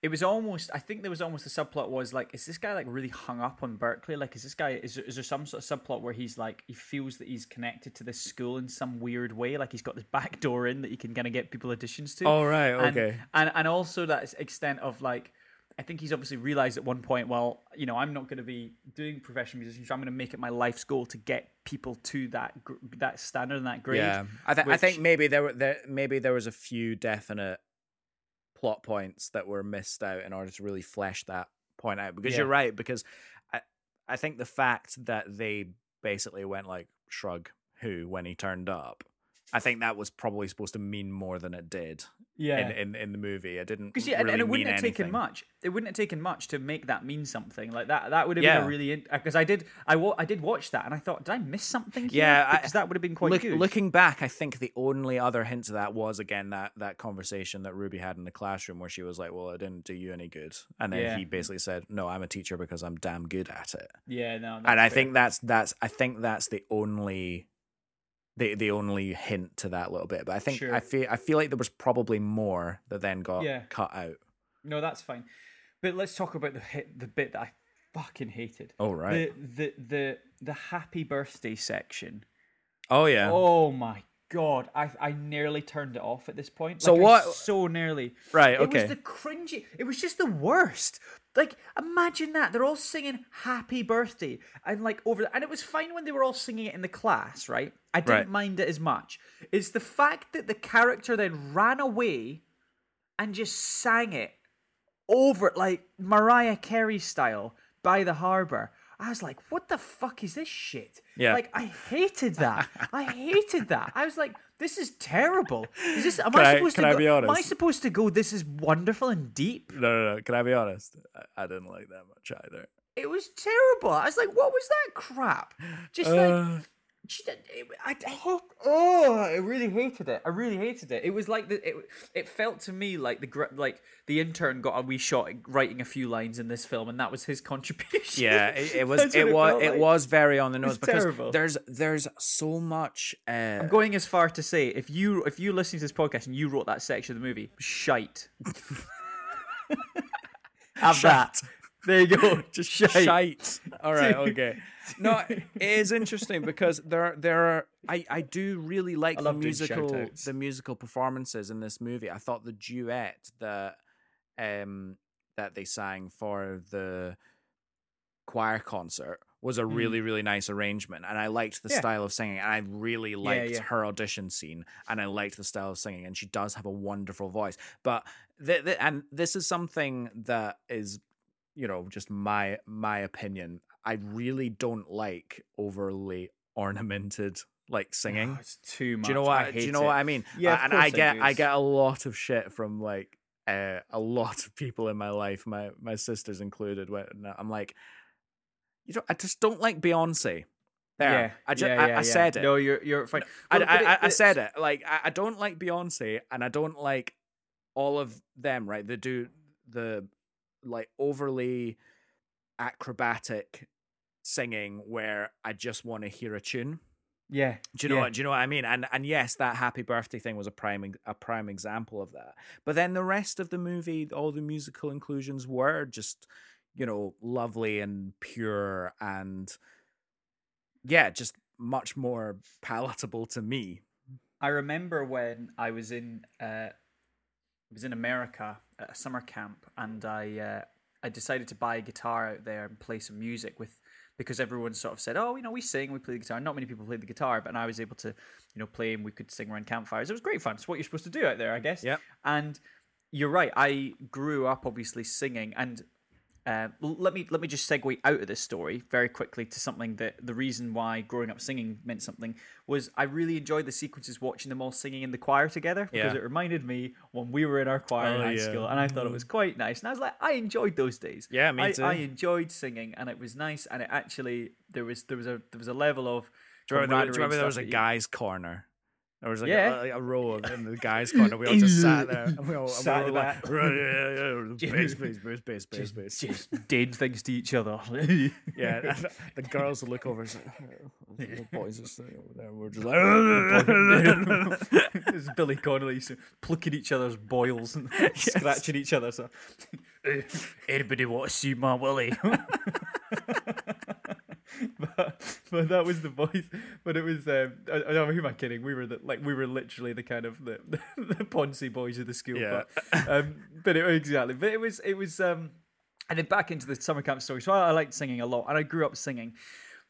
it was almost. I think there was almost a subplot was like, is this guy like really hung up on Berklee? Like, is this guy? Is there, is there some sort of subplot where he's like he feels that he's connected to this school in some weird way? Like he's got this back door in that he can kind of get people auditions to. oh right and, okay and and also that extent of like I think he's obviously realized at one point, well, you know, I'm not going to be doing professional musician, so I'm going to make it my life's goal to get people to that gr- that standard and that grade. Yeah, I, th- I think maybe there were there maybe there was a few definite plot points that were missed out in order to really flesh that point out. Because Yeah. you're right. Because I I think the fact that they basically went like shrug who when he turned up, I think that was probably supposed to mean more than it did Yeah. in, in in the movie. It didn't Because really yeah, and, and it wouldn't have taken much. It wouldn't have taken much to make that mean something like that. That would have Yeah. been a really because I did I wa- I did watch that and I thought, did I miss something? Here? Yeah, I- because that would have been quite Look, good. looking back, I think the only other hint to that was again that that conversation that Ruby had in the classroom where she was like, "Well, it didn't do you any good," and then Yeah. he basically said, "No, I'm a teacher because I'm damn good at it." yeah, no, and I fair. think that's that's I think that's the only the the only hint to that little bit. But I think Sure. I feel I feel like there was probably more that then got Yeah. cut out. no, that's fine. But let's talk about the hit, the bit that I fucking hated. Oh right. The the the the happy birthday section. oh yeah. Oh my god, I I nearly turned it off at this point. So Like, I what- So nearly. Right, Okay. It was the cringy. It was just the worst. Like imagine that they're all singing "Happy Birthday" and like over, and it was fine when they were all singing it in the class, right? I didn't Right. mind it as much. It's the fact that the character then ran away and just sang it over like Mariah Carey style by the harbor. I was like, what the fuck is this shit? Yeah. Like I hated that. I hated that. I was like, this is terrible. Is this am Can I supposed to I go, Am I supposed to go, this is wonderful and deep? No, no, no. Can I be honest? I, I didn't like that much either. It was terrible. I was like, what was that crap? Just Uh, like she did- it- I, I hope. Oh, I really hated it. I really hated it. It was like the. It, it felt to me like the like the intern got a wee shot at writing a few lines in this film, and that was his contribution. yeah, it, it was That's it was felt it was very on the nose because terrible. there's there's so much uh I'm going as far to say if you if you listen to this podcast and you wrote that section of the movie, shite. Have that. There you go. just Shite. shite. All right, okay. No, it is interesting because there there are I I do really like the musical the musical performances in this movie. I thought the duet that um that they sang for the choir concert was a really really nice arrangement and I liked the. Yeah. style of singing and I really liked yeah. her audition scene and I liked the style of singing and she does have a wonderful voice but th- th- and this is something that is you know just my my opinion I really don't like overly ornamented like singing Oh, it's too much. do you know I what? Do you know it. what I mean? Yeah, Uh, and I I get do. I get a lot of shit from like uh, a lot of people in my life, my my sisters included. When I'm like, you know, I just don't like Beyonce. There, Yeah, I just yeah, yeah, I yeah. said it. No, you're you're fine. I, Well, I, I, I said it. Like I, I don't like Beyonce, and I don't like all of them. Right? They do the like overly acrobatic singing where I just want to hear a tune. Yeah. Do you know yeah. what? Do you know what I mean? And and yes, that happy birthday thing was a prime a prime example of that. But then the rest of the movie, all the musical inclusions were just, you know, lovely and pure and yeah, just much more palatable to me. I remember when I was in uh, I was in America at a summer camp, and I uh, I decided to buy a guitar out there and play some music with because everyone sort of said, oh, you know, we sing, we play the guitar. Not many people played the guitar, but I was able to, you know, play and we could sing around campfires. It was great fun. It's what you're supposed to do out there, I guess. Yeah. And you're right. I grew up obviously singing, and uh, let me let me just segue out of this story very quickly to something that the reason why growing up singing meant something was I really enjoyed the sequences watching them all singing in the choir together because Yeah. it reminded me when we were in our choir in Oh, high yeah. school, and I thought it was quite nice. And I was like, I enjoyed those days. Yeah, me I, too. I enjoyed singing, and it was nice. And it actually there was there was a there was a level of Do you remember, there- do you remember there was a guys' corner? There was like, Yeah. a, like a row of in the guys' corner. We all just sat there. And we all, and Sat we were like, "Right, yeah, yeah, bass, bass, bass, bass, bass, bass. just did things to each other. Yeah, and the, the girls would look over and say, "Oh, the boys are sitting over there. We're just like, It's Billy Connolly so plucking each other's boils and scratching each other. So, anybody want to see my willy? but, but that was the voice. But it was. Um, I, I don't know who am I kidding? We were the, like we were literally the kind of the the Ponzi boys of the school. Yeah. But, um, but it, exactly. But it was it was. Um, and then back into the summer camp story. So I, I liked singing a lot, and I grew up singing.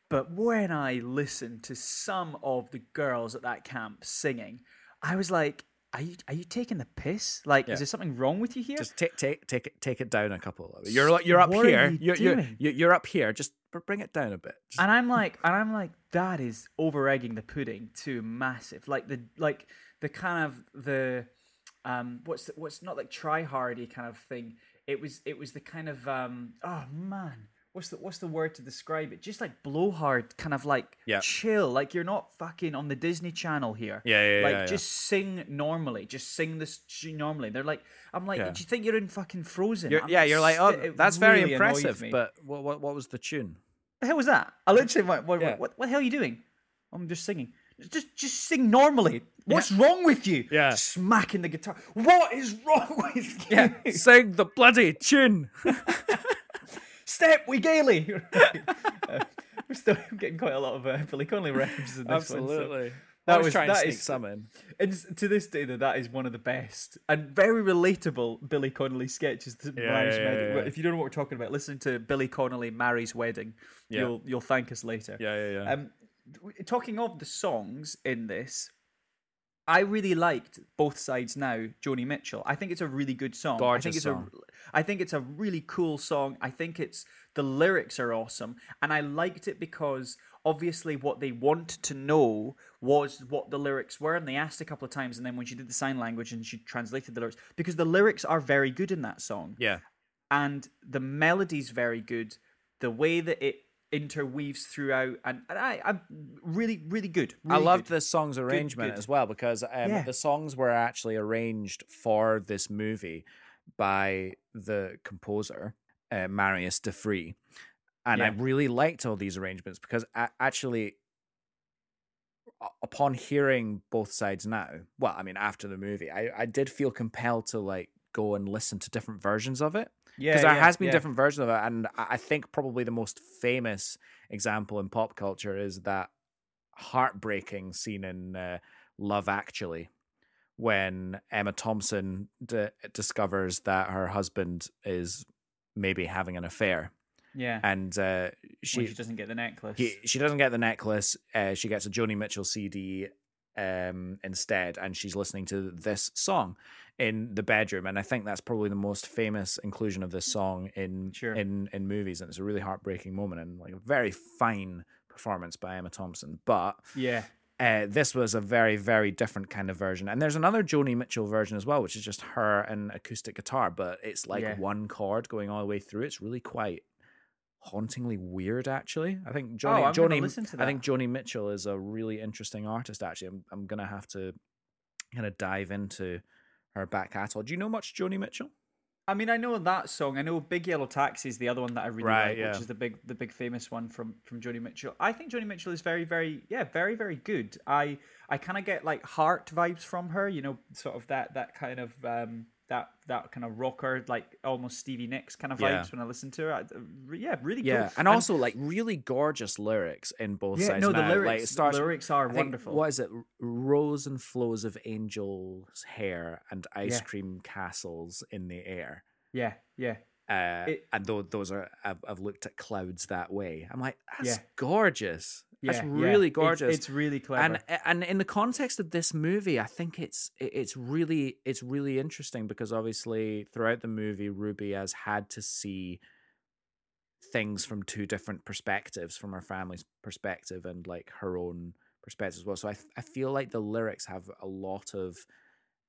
But when I listened to some of the girls at that camp singing, I was like, "Are you are you taking the piss? Like, Yeah. is there something wrong with you here?" just take take take it take it down a couple. You're like you're up What here. you You're, you're you're you're up here. Just bring it down a bit. Just- and I'm like, and I'm like, that is over egging the pudding to massive. Like the like the kind of the um what's the, what's not like try hardy kind of thing. It was it was the kind of um oh man. What's the what's the word to describe it? Just like blowhard, kind of like Yeah. chill. Like you're not fucking on the Disney Channel here. Yeah, yeah, Like yeah, yeah. just sing normally. Just sing this normally. They're like, I'm like, Yeah. do you think you're in fucking Frozen? You're, yeah, you're like, oh, that's very really annoyed impressive. But what, what what was the tune? the hell was that? I literally went, what, Yeah. what, what, what the hell are you doing? I'm just singing. Just just sing normally. What's wrong with you? Yeah. Smacking the guitar. What is wrong with you? Yeah, sing the bloody tune. Step we gaily. uh, we're still getting quite a lot of uh, Billy Connolly references in this one. so- Absolutely. That I was, was- trying to that sneak is- some in. And to this day, though, that is one of the best and very relatable Billy Connolly sketches. To Yeah, yeah, yeah, yeah. If you don't know what we're talking about, listen to Billy Connolly Mary's wedding. You'll you'll thank us later. Yeah, yeah, yeah. Um, talking of the songs in this, I really liked both sides now. Joni Mitchell. I think it's a really good song. I think it's song. a, I think it's a really cool song. I think it's the lyrics are awesome, and I liked it because obviously what they want to know was what the lyrics were, and they asked a couple of times, and then when she did the sign language and she translated the lyrics, because the lyrics are very good in that song yeah. and the melody's very good. The way that it interweaves throughout, and, and I, I'm really, really good. I loved good. the song's arrangement good. as well because um, Yeah. the songs were actually arranged for this movie by the composer uh, Marius de Vries, and I really liked all these arrangements because a- actually, upon hearing both sides now, well, I mean, after the movie, I I did feel compelled to like go and listen to different versions of it Yeah, because there yeah, has been yeah. different versions of it, and I think probably the most famous example in pop culture is that heartbreaking scene in uh, Love Actually, when Emma Thompson d- discovers that her husband is maybe having an affair, Yeah, and uh, she, she she doesn't get the necklace. he, she doesn't get the necklace. Uh, she gets a Joni Mitchell CD um, instead, and she's listening to this song in the bedroom. And I think that's probably the most famous inclusion of this song in Sure. in in movies. And it's a really heartbreaking moment and like a very fine performance by Emma Thompson. But yeah, uh, this was a very very different kind of version. And there's another Joni Mitchell version as well, which is just her and acoustic guitar, but it's like Yeah. one chord going all the way through. It's really quite hauntingly weird actually i think Oh, Joni I'm gonna Joni listen to i think Joni Mitchell is a really interesting artist actually i'm, I'm gonna have to kind of dive into her back catalog do you know much Joni Mitchell I mean, I know that song. I know "Big Yellow Taxi" is the other one that I really Right, like, yeah. which is the big, the big famous one from from Joni Mitchell. I think Joni Mitchell is very, very, yeah, very, very good. I I kind of get like heart vibes from her. You know, sort of that that kind of um that that kind of rocker, like almost Stevie Nicks kind of vibes Yeah. when I listen to it. Yeah, really yeah cool. and also like really gorgeous lyrics in both yeah, sides no, the now. like, lyrics, starts the lyrics are I think- wonderful. what is it rose and flows of angels hair and ice Yeah. cream castles in the air Yeah, yeah, uh, It- and though those are I've, I've looked at clouds that way i'm like that's Yeah. gorgeous yeah. that's really It's- gorgeous It's, really clever. and and in the context of this movie i think it's it's really it's really interesting because obviously throughout the movie ruby has had to see things from two different perspectives from her family's perspective and like her own perspective as well so i, I feel like the lyrics have a lot of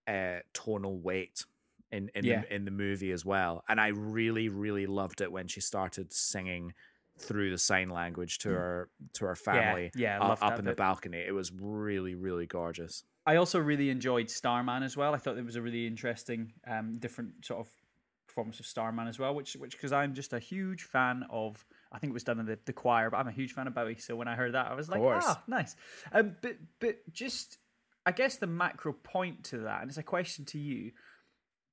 uh tonal weight in in, Yeah. the, in the movie as well and i really really loved it when she started singing through the sign language to her to her family yeah, love up that in the balcony. It was really, really gorgeous. I also really enjoyed Starman as well. I thought it was a really interesting, um, different sort of performance of Starman as well. Which, which, because I'm just a huge fan of. I think it was done in the, the choir, but I'm a huge fan of Bowie. So when I heard that, I was like, ah, nice. Um, but but just, I guess the macro point to that, and it's a question to you.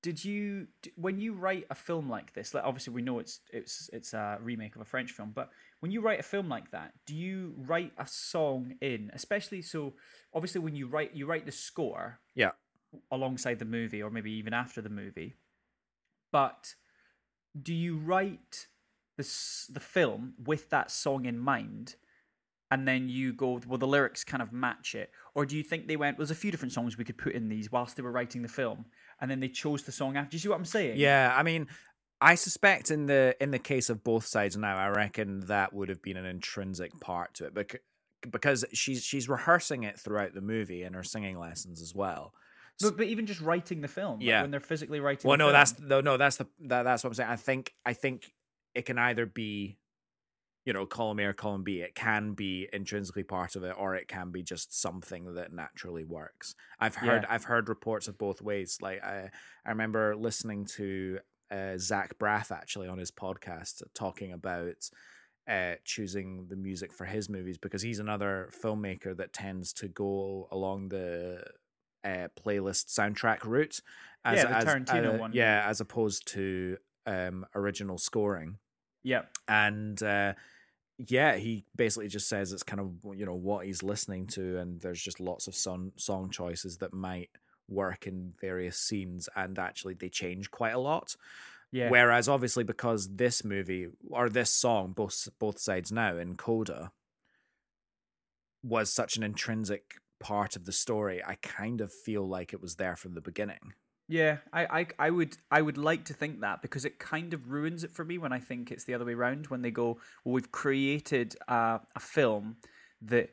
Did you when you write a film like this? Like obviously we know it's it's it's a remake of a French film, but when you write a film like that, do you write a song in? Especially so, obviously when you write you write the score Yeah. alongside the movie, or maybe even after the movie. But do you write the the film with that song in mind? And then you go, well, the lyrics kind of match it, or do you think they went? There's a few different songs we could put in these whilst they were writing the film, and then they chose the song after. Do you see what I'm saying? Yeah, I mean, I suspect in the in the case of both sides now, I reckon that would have been an intrinsic part to it because because she's she's rehearsing it throughout the movie in her singing lessons as well. But, but even just writing the film, like Yeah. when they're physically writing. Well, no, film. that's no, no, that's the that, that's what I'm saying. I think I think it can either be, you know, column A or column B. It can be intrinsically part of it, or it can be just something that naturally works. I've heard Yeah. I've heard reports of both ways. Like I I remember listening to uh, Zach Braff actually on his podcast talking about. Uh, choosing the music for his movies because he's another filmmaker that tends to go along the uh, playlist soundtrack route. Yeah, the Tarantino uh, one. Yeah, as opposed to um, original scoring. yeah, And uh, yeah, he basically just says it's kind of you know what he's listening to, and there's just lots of song song choices that might work in various scenes, and actually they change quite a lot. yeah, Whereas obviously because this movie or this song, both both sides now in Coda, was such an intrinsic part of the story, I kind of feel like it was there from the beginning. Yeah. I, I, I would, I would like to think that because it kind of ruins it for me when I think it's the other way around. When they go, well, we've created a, a film that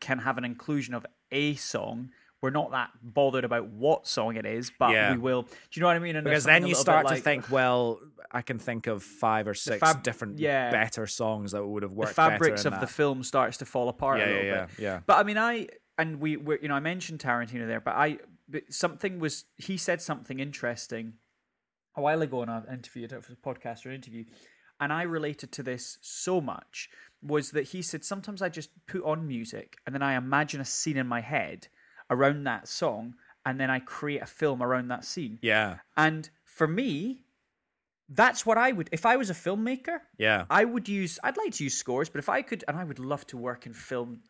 can have an inclusion of a song. We're not that bothered about what song it is, but Yeah. we will. Do you know what I mean? And Because then you start to like- think, well, I can think of five or six fab- different yeah. better songs that would have worked. the fabrics of in the film starts to fall apart Yeah, a yeah, little yeah, bit. yeah. But I mean, I and we were, you know, I mentioned Tarantino there, but I but something was he said something interesting a while ago in an interview, I don't know if it was a podcast or an interview, and I related to this so much was that he said sometimes I just put on music and then I imagine a scene in my head around that song, and then I create a film around that scene. Yeah. And for me, that's what I would if I was a filmmaker. Yeah. I would use. I'd like to use scores, but if I could, and I would love to work in film.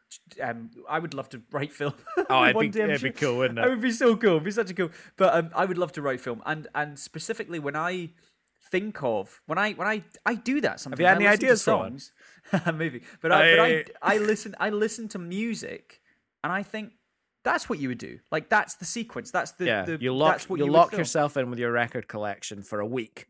Um, I would love to write film. Oh, it'd be, it'd be cool, wouldn't It it? would be so cool. It'd be such a cool. But um, I would love to write film, and and specifically when I think of when I when I I do that sometimes. Have you had I any ideas for songs? Maybe, but I, but I I listen I listen to music, and I think that's what you would do. Like that's the sequence. That's the Yeah. the, you lock That's what you you lock yourself in with your record collection for a week,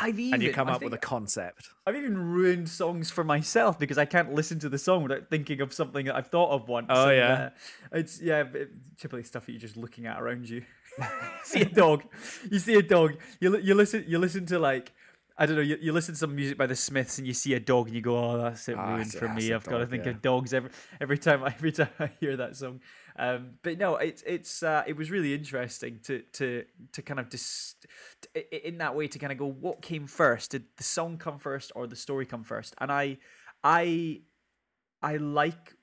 I've even and you come I up with a concept. I've even ruined songs for myself because I can't listen to the song without thinking of something that I've thought of once. Oh, and, yeah. uh, it's yeah, it- typically stuff that you're just looking at around you. see a dog, you see a dog. You you listen you listen to like. I don't know. You, you listen to some music by the Smiths and you see a dog and you go, "Oh, that's it Ah, ruined it's- for that's me." I've got to think yeah. of dogs every every time every time I hear that song. Um, but no, it's it's uh, it was really interesting to to to kind of dis- in that way to kind of go, what came first? Did the song come first or the story come first? And I I I like.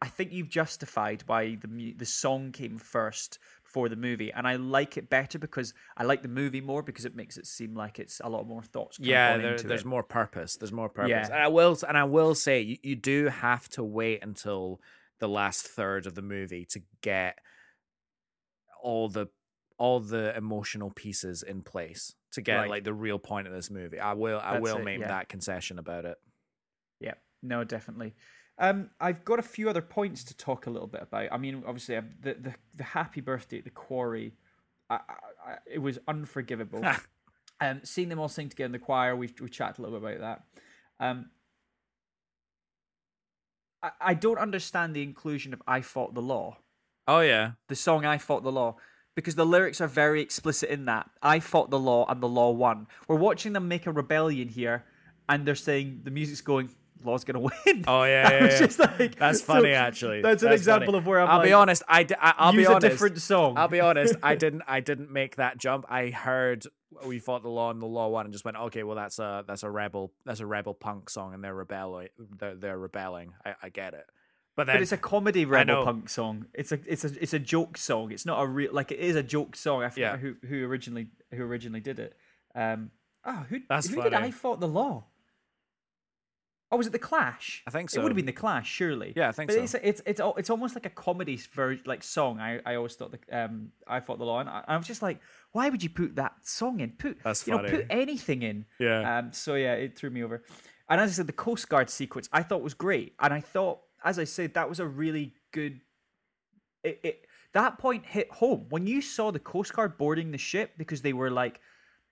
I think you've justified why the the song came first for the movie, and I like it better because I like the movie more because it makes it seem like it's a lot more thoughts. Yeah, there, there's it. more purpose. There's more purpose. Yeah. And I will and I will say you, you do have to wait until the last third of the movie to get all the all the emotional pieces in place to get Right. like the real point of this movie. I will I That's will it, make yeah. that concession about it. Yeah, no, definitely. Um, I've got a few other points to talk a little bit about. I mean, obviously, the the, the happy birthday at the quarry, I, I, I, it was unforgivable. um, seeing them all sing together in the choir, we we chatted a little bit about that. Um, I, I don't understand the inclusion of "I fought the law," Oh yeah. the song "I fought the law." Because the lyrics are very explicit in that. I fought the law and the law won. We're watching them make a rebellion here, and they're saying the music's going, law's gonna win. Oh yeah. Yeah, yeah. just like, That's so funny actually. That's an That's example funny. of where I'm I'll like, be honest. I, d- I will be use honest. a different song. I'll be honest. I didn't. I didn't make that jump. I heard we fought the law and the law won, and just went, okay, well that's a that's a rebel that's a rebel punk song, and they're rebelling. They're, they're rebelling. I, I get it. But then but it's a comedy rebel punk song. It's a it's a it's a joke song. It's not a real like it is a joke song. I forget Yeah. who who originally who originally did it. Um, oh, who That's who did. I fought the law? Oh, was it the Clash? I think so. It would have been the Clash, surely. Yeah, I think but so. It's it's it's it's almost like a comedy ver- like song. I, I always thought the um I fought the law, and I, I was just like, why would you put that song in? Put That's you know funny. put anything in. Yeah. Um. So yeah, it threw me over. And as I said, the Coast Guard sequence I thought was great, and I thought, as I said, that was a really good. It, it that point hit home when you saw the Coast Guard boarding the ship because they were like,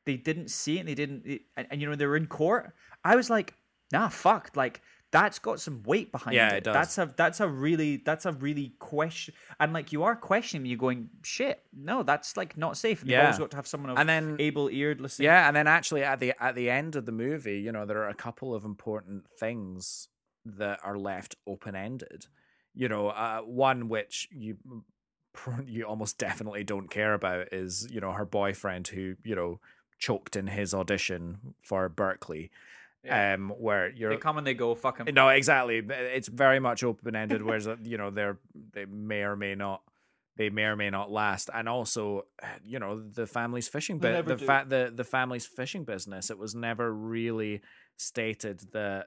they didn't see it, and they didn't, it- and, and you know they were in court. I was like, nah, fuck, like that's got some weight behind Yeah, it. it does. That's a that's a really that's a really question, and like you are questioning, you going, shit, no, that's like not safe. And you've always got to have someone And then- able eared listening. Yeah, and then actually at the at the end of the movie, you know, there are a couple of important things that are left open ended. You know, uh, one which you you almost definitely don't care about is you know her boyfriend who you know choked in his audition for Berklee, Yeah. um, where you're They come and they go, fuck 'em. no, exactly. It's very much open ended. Whereas uh, you know they're they may or may not they may or may not last, and also you know the family's fishing bit never the fact the the family's fishing business. It was never really stated that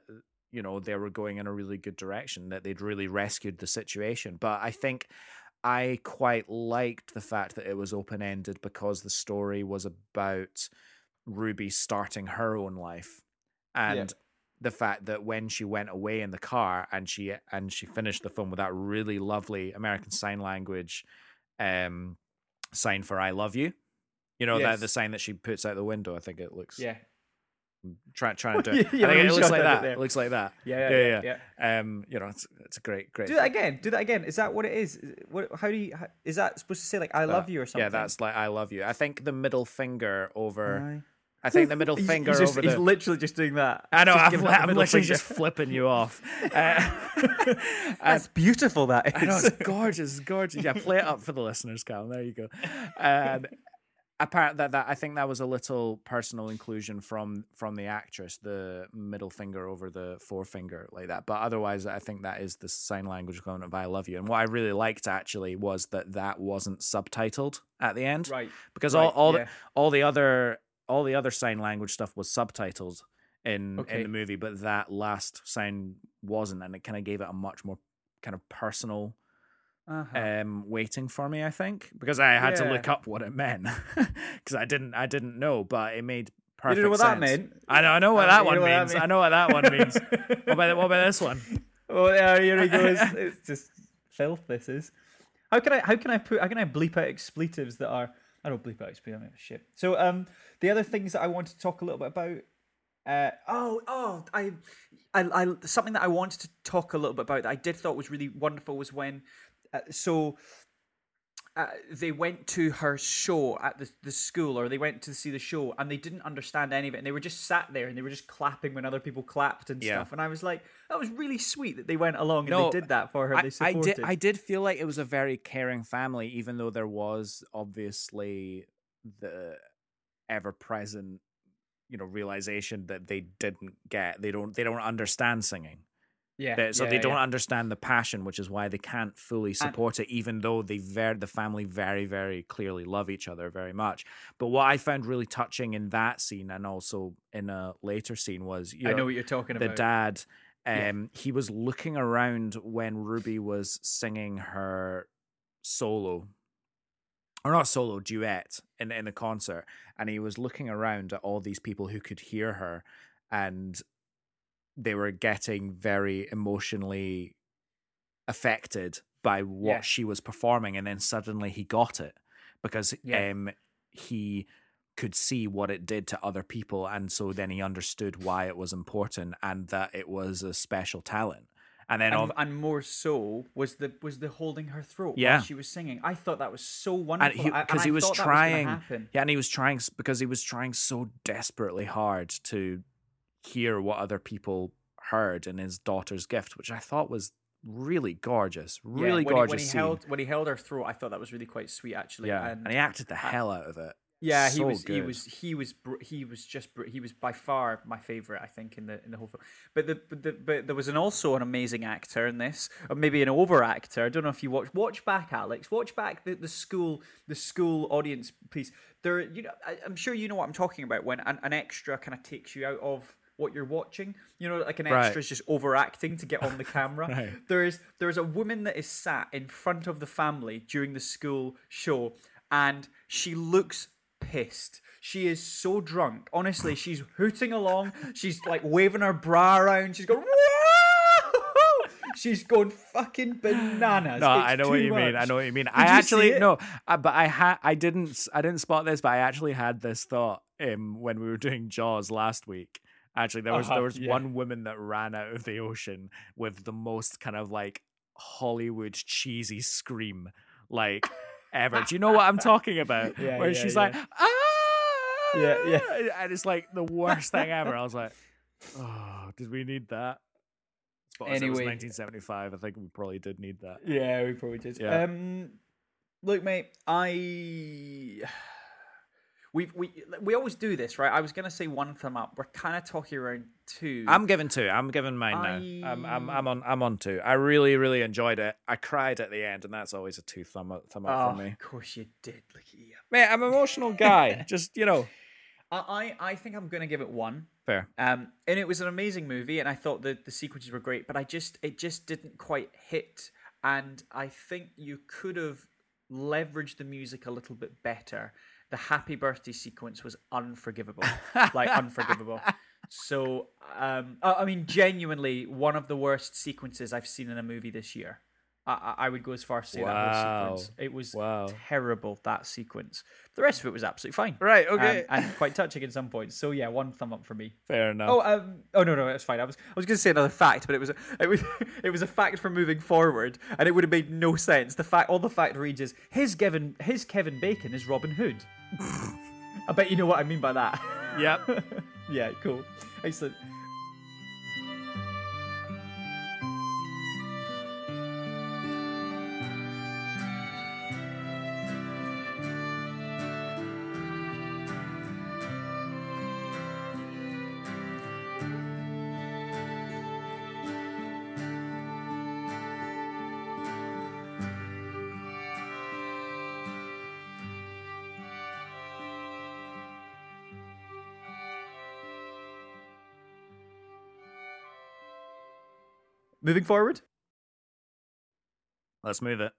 you know they were going in a really good direction that they'd really rescued the situation. But I think. I quite liked the fact that it was open ended because the story was about Ruby starting her own life and the fact that when she went away in the car and she and she finished the film with that really lovely American Sign Language um sign for I love you. You know that the sign that she puts out the window. I think it looks Yeah. try, trying to do it. yeah, I think it looks like that. It looks like that. Yeah, yeah, yeah, yeah. yeah. Um, you know, it's it's a great, great. Do that again. Do that again. Is that what it is? What? How do you? How, is that supposed to say like "I love you" or something? Yeah, that's like I love you. I think the middle finger over. Aye. I think the middle finger he's, just, over he's the. literally just doing that. I know. Just I'm, giving out the I'm literally finger. just flipping you off. Uh, That's beautiful. That is. I know it's gorgeous, gorgeous. Yeah, play it up for the listeners, Cal. There you go. Um, apart that that I think that was a little personal inclusion from from the actress, the middle finger over the forefinger like that. But otherwise, I think that is the sign language equivalent of "I love you." And what I really liked actually was that that wasn't subtitled at the end, Right. Because right, all all yeah. the, all the other all the other sign language stuff was subtitled in Okay. in the movie, but that last sign wasn't, and it kind of gave it a much more kind of personal Uh-huh. um waiting for me i think because i had to look up what it meant because i didn't i didn't know but it made perfect you know what sense that meant? i know i know what Uh, that one know what that means i know what that one means what about what about this one Oh yeah, here he goes. it's just filth. This is. How can I? How can I put? How can I bleep out expletives that are? I don't bleep out expletives. I shit. So um, the other things that I want to talk a little bit about. Uh, oh, oh, I, I, I, something that I wanted to talk a little bit about that I did thought was really wonderful was when, uh, so. Uh, they went to her show at the, the school or they went to see the show and they didn't understand any of it and they were just sat there and they were just clapping when other people clapped and Yeah. stuff and I was like that was really sweet that they went along and No, they did that for her I, they I did i did feel like it was a very caring family even though there was obviously the ever-present you know realization that they didn't get they don't they don't understand singing yeah They- so yeah, they don't yeah. understand the passion, which is why they can't fully support it, even though they ver- the family very, very clearly love each other very much. But what I found really touching in that scene and also in a later scene was you I know what you're talking the about The dad. Yeah. Um, he was looking around when Ruby was singing her solo, or not solo duet in in a concert, and he was looking around at all these people who could hear her, and they were getting very emotionally affected by what Yeah. she was performing, and then suddenly he got it because Yeah. um he could see what it did to other people and so then he understood why it was important and that it was a special talent and then and, all, and more so was the was the holding her throat Yeah. while she was singing I thought that was so wonderful 'cause I he was trying- gonna yeah and he was trying because he was trying so desperately hard to hear what other people heard in his daughter's gift which i thought was really gorgeous Yeah, really when gorgeous he, when he scene. held when he held her throat I thought that was really quite sweet actually yeah and and he acted the hell out of it Yeah, he So was. He was. He was. He was just. He was by far my favorite. I think in the in the whole film. But the but, the, but there was an also an amazing actor in this, or maybe an over actor. I don't know if you watch. Watch back, Alex. Watch back the, the school the school audience piece. There, you know, I, I'm sure you know what I'm talking about when an, an extra kind of takes you out of what you're watching. You know, like an Right. extra is just overacting to get on the camera. Right. There is there is a woman that is sat in front of the family during the school show, and she looks pissed. She is so drunk. Honestly, she's hooting along. She's like waving her bra around. She's going. She's going fucking bananas. No, It's I know what you mean. I know what you mean. I you actually no, uh, but I had I didn't I didn't spot this, but I actually had this thought um when we were doing Jaws last week. Actually, there was Uh-huh, there was yeah. one woman that ran out of the ocean with the most kind of like Hollywood cheesy scream like ever. Do you know what I'm talking about? Yeah, Where yeah, she's like ah Yeah, yeah. and it's like the worst thing ever. I was like, oh, did we need that? But as it was Anyway. 1975. I think we probably did need that. Yeah, we probably did. Yeah. Um, look, mate, I we we we always do this, right? I was gonna say one thumb up. We're kind of talking around two. I'm giving two. I'm giving mine now. I'm, I'm I'm on I'm on two. I really really enjoyed it. I cried at the end, and that's always a two thumb up thumb up Oh, for me. of course you did. Look at you. Mate, I'm an emotional guy. Just you know, I, I I think I'm gonna give it one. fair. Um, and it was an amazing movie, and I thought that the sequences were great, but I just it just didn't quite hit. And I think you could have leveraged the music a little bit better. The happy birthday sequence was unforgivable, like unforgivable. So, um, I mean, genuinely, one of the worst sequences I've seen in a movie this year. I, I would go as far as to say that Wow. whole sequence. It was Wow. terrible. That sequence. The rest of it was absolutely fine. Right. Um, Okay. and quite touching in some points. So yeah, one thumb up for me. fair enough. Oh, um, oh no, no, it's fine. I was, I was going to say another fact, but it was, a, it was, it was a fact for moving forward, and it would have made no sense. The fact, all the fact reads is his Kevin, his Kevin Bacon is Robin Hood. I bet you know what I mean by that. Yep. yeah, cool, excellent. Moving forward. Let's move it.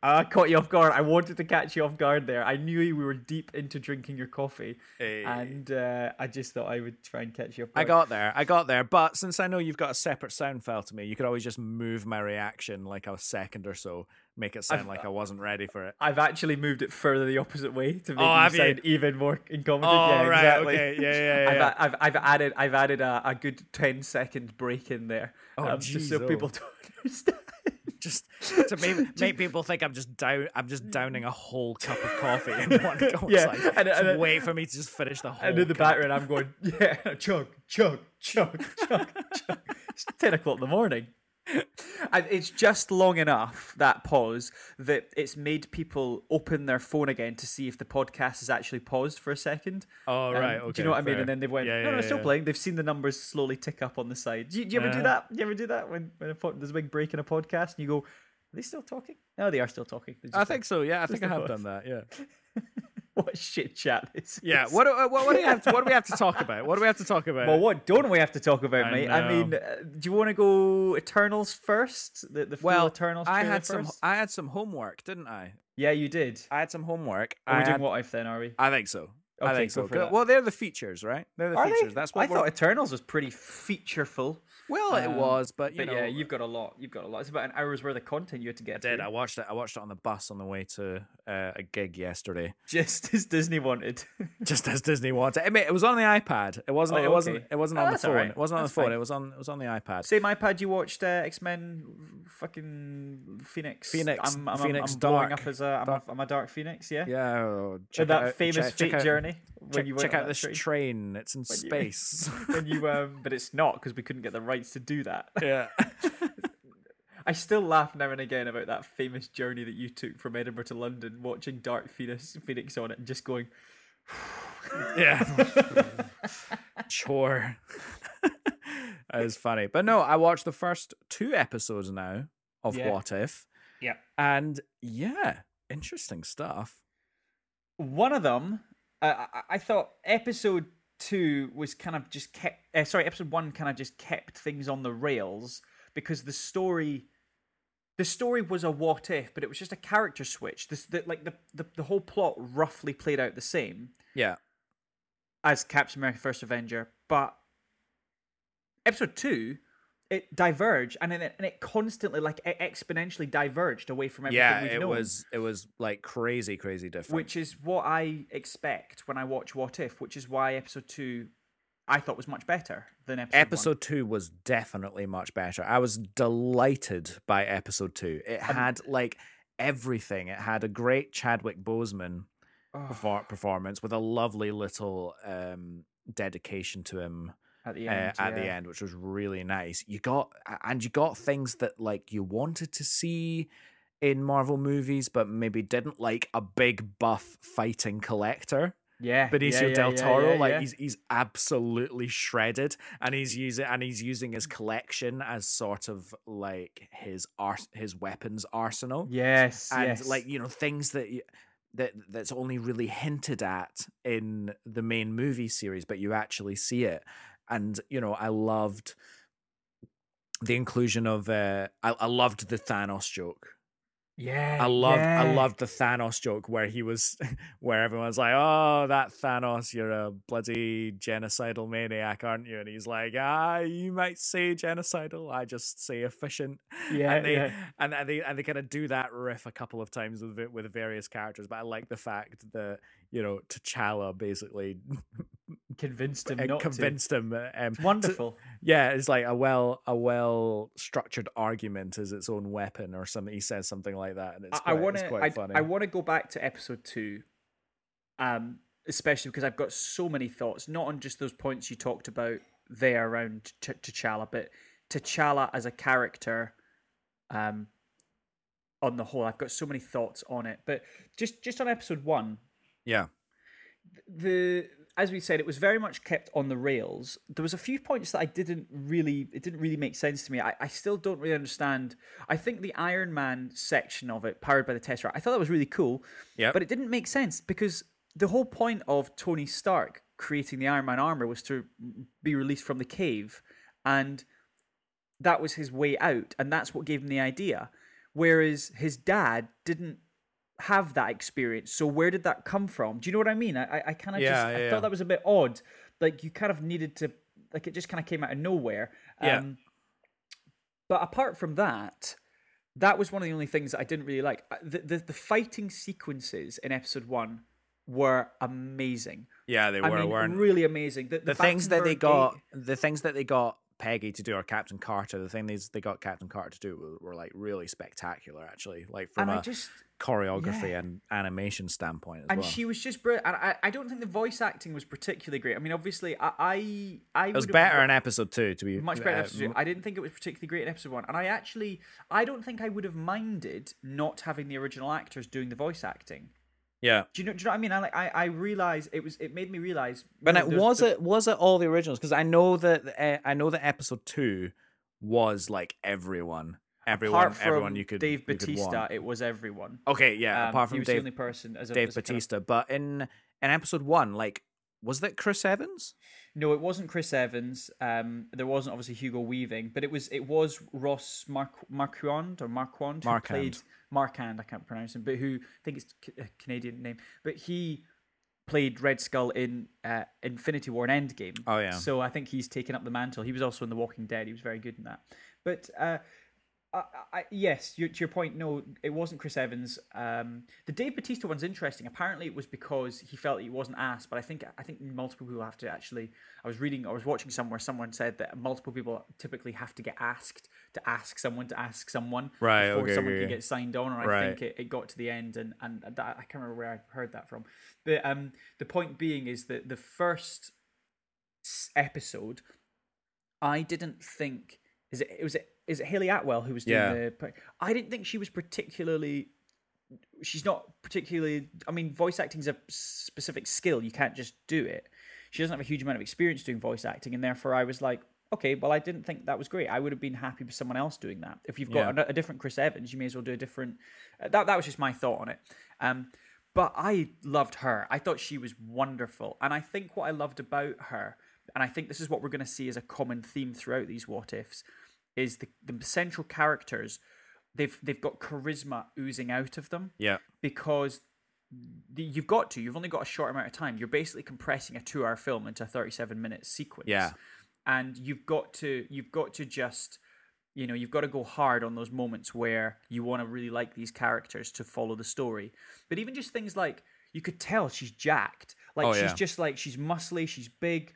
I caught you off guard. I wanted to catch you off guard there. I knew we were deep into drinking your coffee, Hey. and uh, I just thought I would try and catch you off I got there. I got there. But since I know you've got a separate sound file to me, you could always just move my reaction like a second or so, make it sound I've- like I wasn't ready for it. I've actually moved it further the opposite way to make Oh, you have you? sound even more incompetent. Oh, yeah, right, exactly. okay, yeah, yeah, I've, yeah. I've, I've added I've added a, a good 10 second break in there, Oh, um, just so oh. people don't understand. Just to make, make people think I'm just down. I'm just downing a whole cup of coffee in one go. Yeah, like, and- just and- wait for me to just finish the whole. And in the cup. background, I'm going, yeah, chug, chug, chug, chug, chug. It's 10 o'clock in the morning. It's just long enough, that pause, that it's made people open their phone again to see if the podcast is actually paused for a second. Oh Um, right, Do you know what I mean? And then they went, Yeah, no, no, yeah, it's still yeah. playing. They've seen the numbers slowly tick up on the side. Do you, do you ever do that? Do you ever do that when, when a pod, there's a big break in a podcast and you go, are they still talking? No, they are still talking. I think so. Yeah, I think I have pause. done that. Yeah. what shit chat this Yeah. is. What do, uh, what, what do you have? To, what do we have to talk about? What do we have to talk about? Well, what don't we have to talk about, I mate? I mean, uh, do you want to go Eternals first? The the full well, Eternals I had some. I had some homework, didn't I? Yeah, you did. I had some homework. Are I we doing what if then? Are we? I think so. I think so. for 'Cause- that. Well, they're the features, right? They're the Are features. they? That's what I we're- thought Eternals was pretty featureful. Well, it Um, was, but you But know, yeah, you've got a lot. You've got a lot. It's about an hour's worth of content you had to get. I did. through. I watched it. I watched it on the bus on the way to uh, a gig yesterday. Just as Disney wanted. Just as Disney wanted. I mean, it was on the iPad. It wasn't. Oh, it wasn't. okay. It wasn't Oh, on the phone. alright. It wasn't on That's the phone. fine. It was on. It was on the iPad. Same iPad you watched uh, X Men, fucking Phoenix. Phoenix- I'm, I'm, Phoenix I'm blowing Dark. up as a. I'm, Dark. A, I'm a Dark Phoenix. Yeah. Yeah. oh, that out, famous check, fate check journey. When Check, you check out this train. train. It's in When you- space. when you um, but it's not because we couldn't get the rights to do that. yeah. I still laugh now and again about that famous journey that you took from Edinburgh to London, watching Dark Phoenix, Phoenix on it, and just going, Yeah. Chore. that is funny. But no, I watched the first two episodes now of Yeah. What If. Yeah. And yeah, interesting stuff. One of them, uh, I, I thought episode two was kind of just kept. Uh, sorry, episode one kind of just kept things on the rails because the story, the story was a what if, but it was just a character switch. This, the, like the, the the whole plot roughly played out the same Yeah. as Captain America: First Avenger, but episode two. It diverged, and it, and it constantly, like, e- exponentially diverged away from everything Yeah, we've it known. was it was like crazy, crazy different. which is what I expect when I watch What If, which is why episode two I thought was much better than episode, episode two was definitely much better. I was delighted by episode two. It had like everything. It had a great Chadwick Boseman. Oh, perfor- performance with a lovely little um, dedication to him at the uh, end. at the end, which was really nice. You got and you got things that like you wanted to see in Marvel movies, but maybe didn't like a big buff fighting collector. Yeah, Benicio yeah, yeah, del yeah, Toro, yeah, like yeah. he's he's absolutely shredded, and he's using and he's using his collection as sort of like his ars- his weapons arsenal, yes, and yes. like you know things that you, that that's only really hinted at in the main movie series, but you actually see it, and you know I loved the inclusion of uh, I, I loved the Thanos joke. yeah, I loved I yeah. loved the Thanos joke where he was where everyone's like, "Oh, that Thanos, you're a bloody genocidal maniac, aren't you?" And he's like, "Ah, you might say genocidal, I just say efficient." Yeah, and they yeah. and, and they and they kind of do that riff a couple of times with with various characters, but I like the fact that you know T'Challa basically convinced him not convinced him. uh, Um, to. to- Wonderful. yeah, it's like a well a well structured argument is its own weapon or something. He says something like that, and it's I quite, want to. I, funny. I want to go back to episode two, um, especially because I've got so many thoughts, not on just those points you talked about there around Ch- T'Challa, but T'Challa as a character, um, on the whole, I've got so many thoughts on it. But just just on episode one, yeah. the as we said, it was very much kept on the rails. There was a few points that I didn't really, it didn't really make sense to me. I, I still don't really understand. I think the Iron Man section of it, powered by the Tesseract, I thought that was really cool. Yeah. But it didn't make sense because the whole point of Tony Stark creating the Iron Man armor was to be released from the cave, and that was his way out, and that's what gave him the idea. Whereas his dad didn't have that experience. So where did that come from? Do you know what I mean? I I kind of Yeah, just I yeah. thought that was a bit odd. Like you kind of needed to like it just kind of came out of nowhere. Yeah. Um, but apart from that, that was one of the only things that I didn't really like. Uh, The the, the fighting sequences in episode one were amazing. Yeah, they were. I mean, really amazing. The, the things that they got Gate- the things that they got Peggy to do or Captain Carter, the thing they, they got Captain Carter to do were, were like really spectacular actually. Like from and a just choreography yeah. and animation standpoint as and well. she was just brilliant. And I, I don't think the voice acting was particularly great. I mean, obviously, I I, I it was better in episode two to be much better in uh, episode two. I didn't think it was particularly great in episode one, and I actually I don't think I would have minded not having the original actors doing the voice acting. Yeah. Do you know? Do you know what I mean? I like I I realize it was it made me realize. But no, it was the- it was it all the originals? Because I know that uh, I know that episode two was like everyone, everyone, everyone you could Dave you could Batista, it was everyone. Okay, yeah. Um, apart he from was the Dave only person as a, Dave as a kind of- Batista, but in in episode one, like was that Chris Evans? No, it wasn't Chris Evans. Um, there wasn't obviously Hugo Weaving, but it was it was Ross Marquand or Marquand who Marquand. played Marquand. I can't pronounce him, but who I think it's a Canadian name, but he played Red Skull in uh, Infinity War and Endgame. Oh, yeah. So I think he's taken up the mantle. He was also in The Walking Dead. He was very good in that. But uh, I, I, yes, you, to your point, no, it wasn't Chris Evans. Um, the Dave Batista one's interesting. Apparently, it was because he felt he wasn't asked. But I think I think multiple people have to actually. I was reading, I was watching somewhere. Someone said that multiple people typically have to get asked to ask someone to ask someone Right, before okay, someone okay, can get signed on. Or I Right. think it, it got to the end, and and that, I can't remember where I heard that from. But um, the point being is that the first episode, I didn't think is it was it is it Hayley Atwell who was doing Yeah. the. I didn't think she was particularly. She's not particularly. I mean, voice acting is a specific skill. You can't just do it. She doesn't have a huge amount of experience doing voice acting, and therefore I was like, okay, well, I didn't think that was great. I would have been happy with someone else doing that. If you've got Yeah. a, a different Chris Evans, you may as well do a different. uh, That that was just my thought on it. Um, but I loved her. I thought she was wonderful, and I think what I loved about her, and I think this is what we're going to see as a common theme throughout these what ifs, is the the central characters. They've they've got charisma oozing out of them Yeah. because the- you've got to. You've only got a short amount of time. You're basically compressing a two-hour film into a 37-minute sequence. Yeah. and you've got to you've got to just you know you've got to go hard on those moments where you want to really like these characters to follow the story. But even just things like you could tell she's jacked. Like Oh, she's yeah. just like she's muscly, she's big,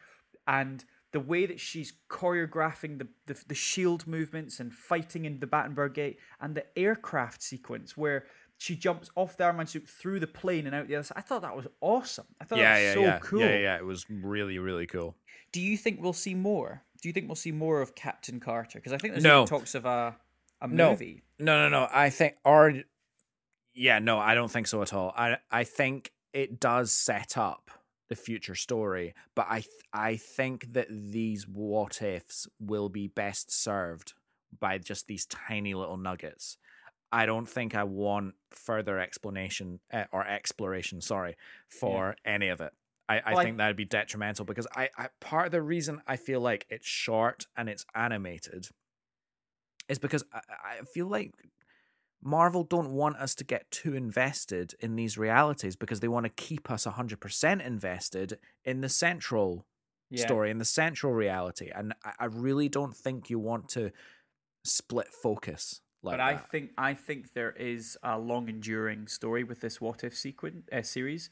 and the way that she's choreographing the, the the shield movements and fighting in the Battenberg Gate and the aircraft sequence where she jumps off the Iron suit through the plane and out the other side. I thought that was awesome. I thought Yeah, that was yeah, so yeah. cool. Yeah, yeah. It was really, really cool. Do you think we'll see more? Do you think we'll see more of Captain Carter? Because I think there's No. talks of a a No. movie. No, no, no. I think or yeah, no, I don't think so at all. I I think it does set up the future story, but I th- I think that these what ifs will be best served by just these tiny little nuggets. I don't think I want further explanation uh, or exploration, sorry, for any of it. I, I Well, I- think that'd be detrimental because I, I part of the reason I feel like it's short and it's animated is because I, I feel like Marvel don't want us to get too invested in these realities because they want to keep us 100% invested in the central Yeah. story, in the central reality. And I, I really don't think you want to split focus like but I that. think I think there is a long enduring story with this what if sequence uh, series.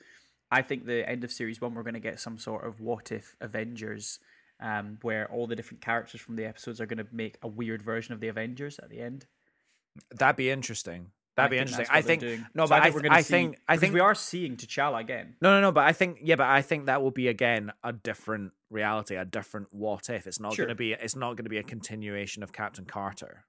I think the end of series one we're going to get some sort of what if Avengers, um, where all the different characters from the episodes are going to make a weird version of the Avengers at the end. That'd be interesting. That'd be I interesting. I think no, So but I, think we're th- gonna I see- think I think we are seeing T'Challa again. No, no, no. But I think yeah, but I think that will be again a different reality, a different what if. It's not Sure. going to be. It's not going to be a continuation of Captain Carter.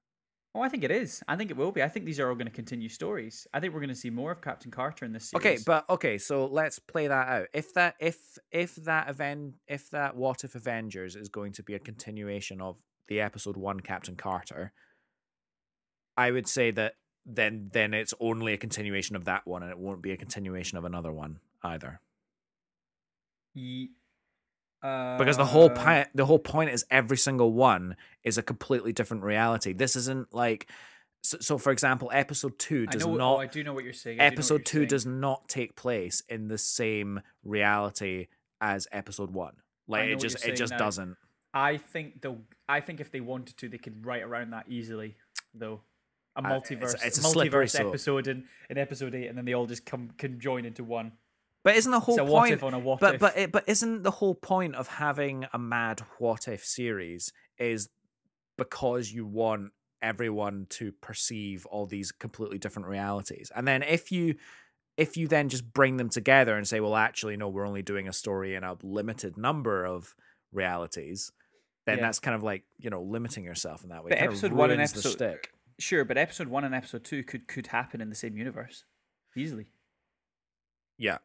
Oh, I think it is. I think it will be. I think these are all going to continue stories. I think we're going to see more of Captain Carter in this series. Okay, but okay, so let's play that out. If that if if that event if that what if Avengers is going to be a continuation of the episode 1 Captain Carter, I would say that then then it's only a continuation of that one and it won't be a continuation of another one either. Ye- because the whole Uh, point the whole point is every single one is a completely different reality. This isn't like so, so for example, episode 2 I does know, not oh, I do know what you're saying. I do episode you're 2 saying. does not take place in the same reality as episode 1. Like it just it just now. doesn't. I think they'll. I think if they wanted to, they could write around that easily, though. A Uh, it's- multiverse, it's a multiverse episode in, in episode eight, and then they all just come can join into one. But isn't the whole It's a point if on a what but if. but it, but isn't the whole point of having a mad what if series is because you want everyone to perceive all these completely different realities and then if you if you then just bring them together and say well actually no we're only doing a story in a limited number of realities then Yeah. that's kind of like you know limiting yourself in that way But episode one and episode-. Sure, but episode one and episode two could could happen in the same universe easily. yeah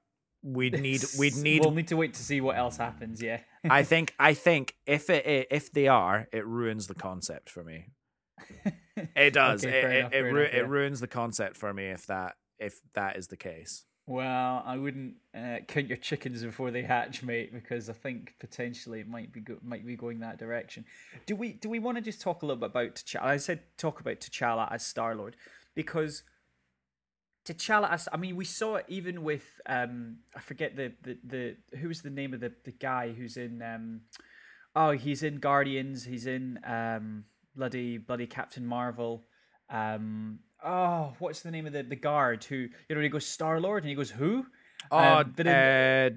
we'd need we'd need We'll need to wait to see what else happens. Yeah. I think I think if it if they are, it ruins the concept for me. It does. Okay, it it, enough, it, ru- enough, it ruins the concept for me if that if that is the case. Well, I wouldn't uh, count your chickens before they hatch, mate, because I think potentially it might be go- might be going that direction. Do we do we want to just talk a little bit about T'Challa? I said talk about T'Challa as Star Lord because T'Challa as I mean we saw it even with um I forget the the, the who was the name of the the guy who's in um oh he's in Guardians he's in um bloody bloody Captain Marvel um oh what's the name of the the guard who you know he goes Star Lord and he goes who Oh, Um, but in- uh,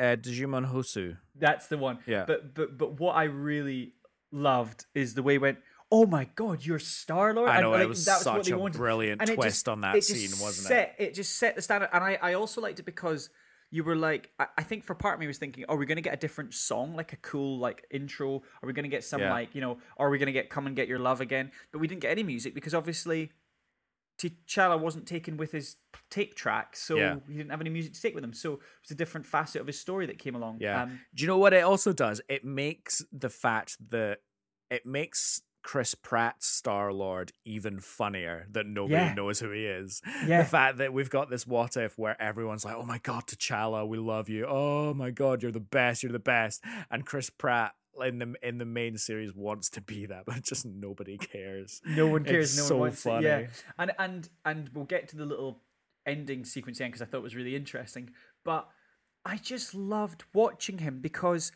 uh, Djimon Hounsou. that's the one. Yeah. But but but what I really loved is the way he went. Oh my God, you're Star Lord! I know, it like, was that what such a wanted. brilliant And twist just- on that it scene, wasn't it? set, it? just set the standard, and I I also liked it because you were like, I, I think for part of me was thinking, are we going to get a different song, like a cool like intro? Are we going to get some Yeah. like you know? Are we going to get "Come and Get Your Love" again? But we didn't get any music because obviously. T'Challa wasn't taken with his tape track, so Yeah. he didn't have any music to take with him. So it was a different facet of his story that came along. Yeah. Um, Do you know what it also does? It makes the fact that it makes Chris Pratt's Star Lord even funnier that nobody Yeah. knows who he is. Yeah. The fact that we've got this what if where everyone's like, oh my God, T'Challa, we love you. Oh my God, you're the best, you're the best. And Chris Pratt in the in the main series wants to be that, but just nobody cares. No one cares. It's no so one wants funny. it. Yeah, and and and we'll get to the little ending sequence end because I thought it was really interesting. But I just loved watching him because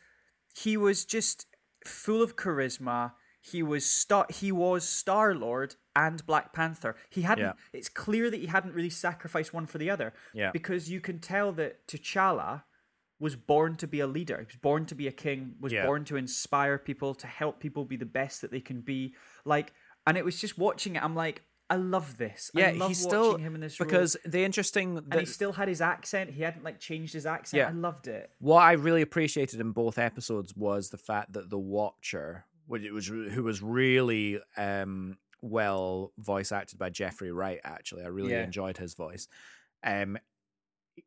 he was just full of charisma. He was star. He was Star Lord and Black Panther. He hadn't. Yeah. It's clear that he hadn't really sacrificed one for the other. Yeah. Because you can tell that T'Challa was born to be a leader. He was born to be a king. Was Yeah. born to inspire people, to help people be the best that they can be. Like, and it was just watching it. I'm like, I love this. Yeah, I love he's watching still him in this role. because the interesting and he still had his accent. He hadn't like changed his accent. Yeah. I loved it. what I really appreciated in both episodes was the fact that the Watcher, which it was who was really um, well voice acted by Jeffrey Wright. Actually, I really Yeah. enjoyed his voice. Um,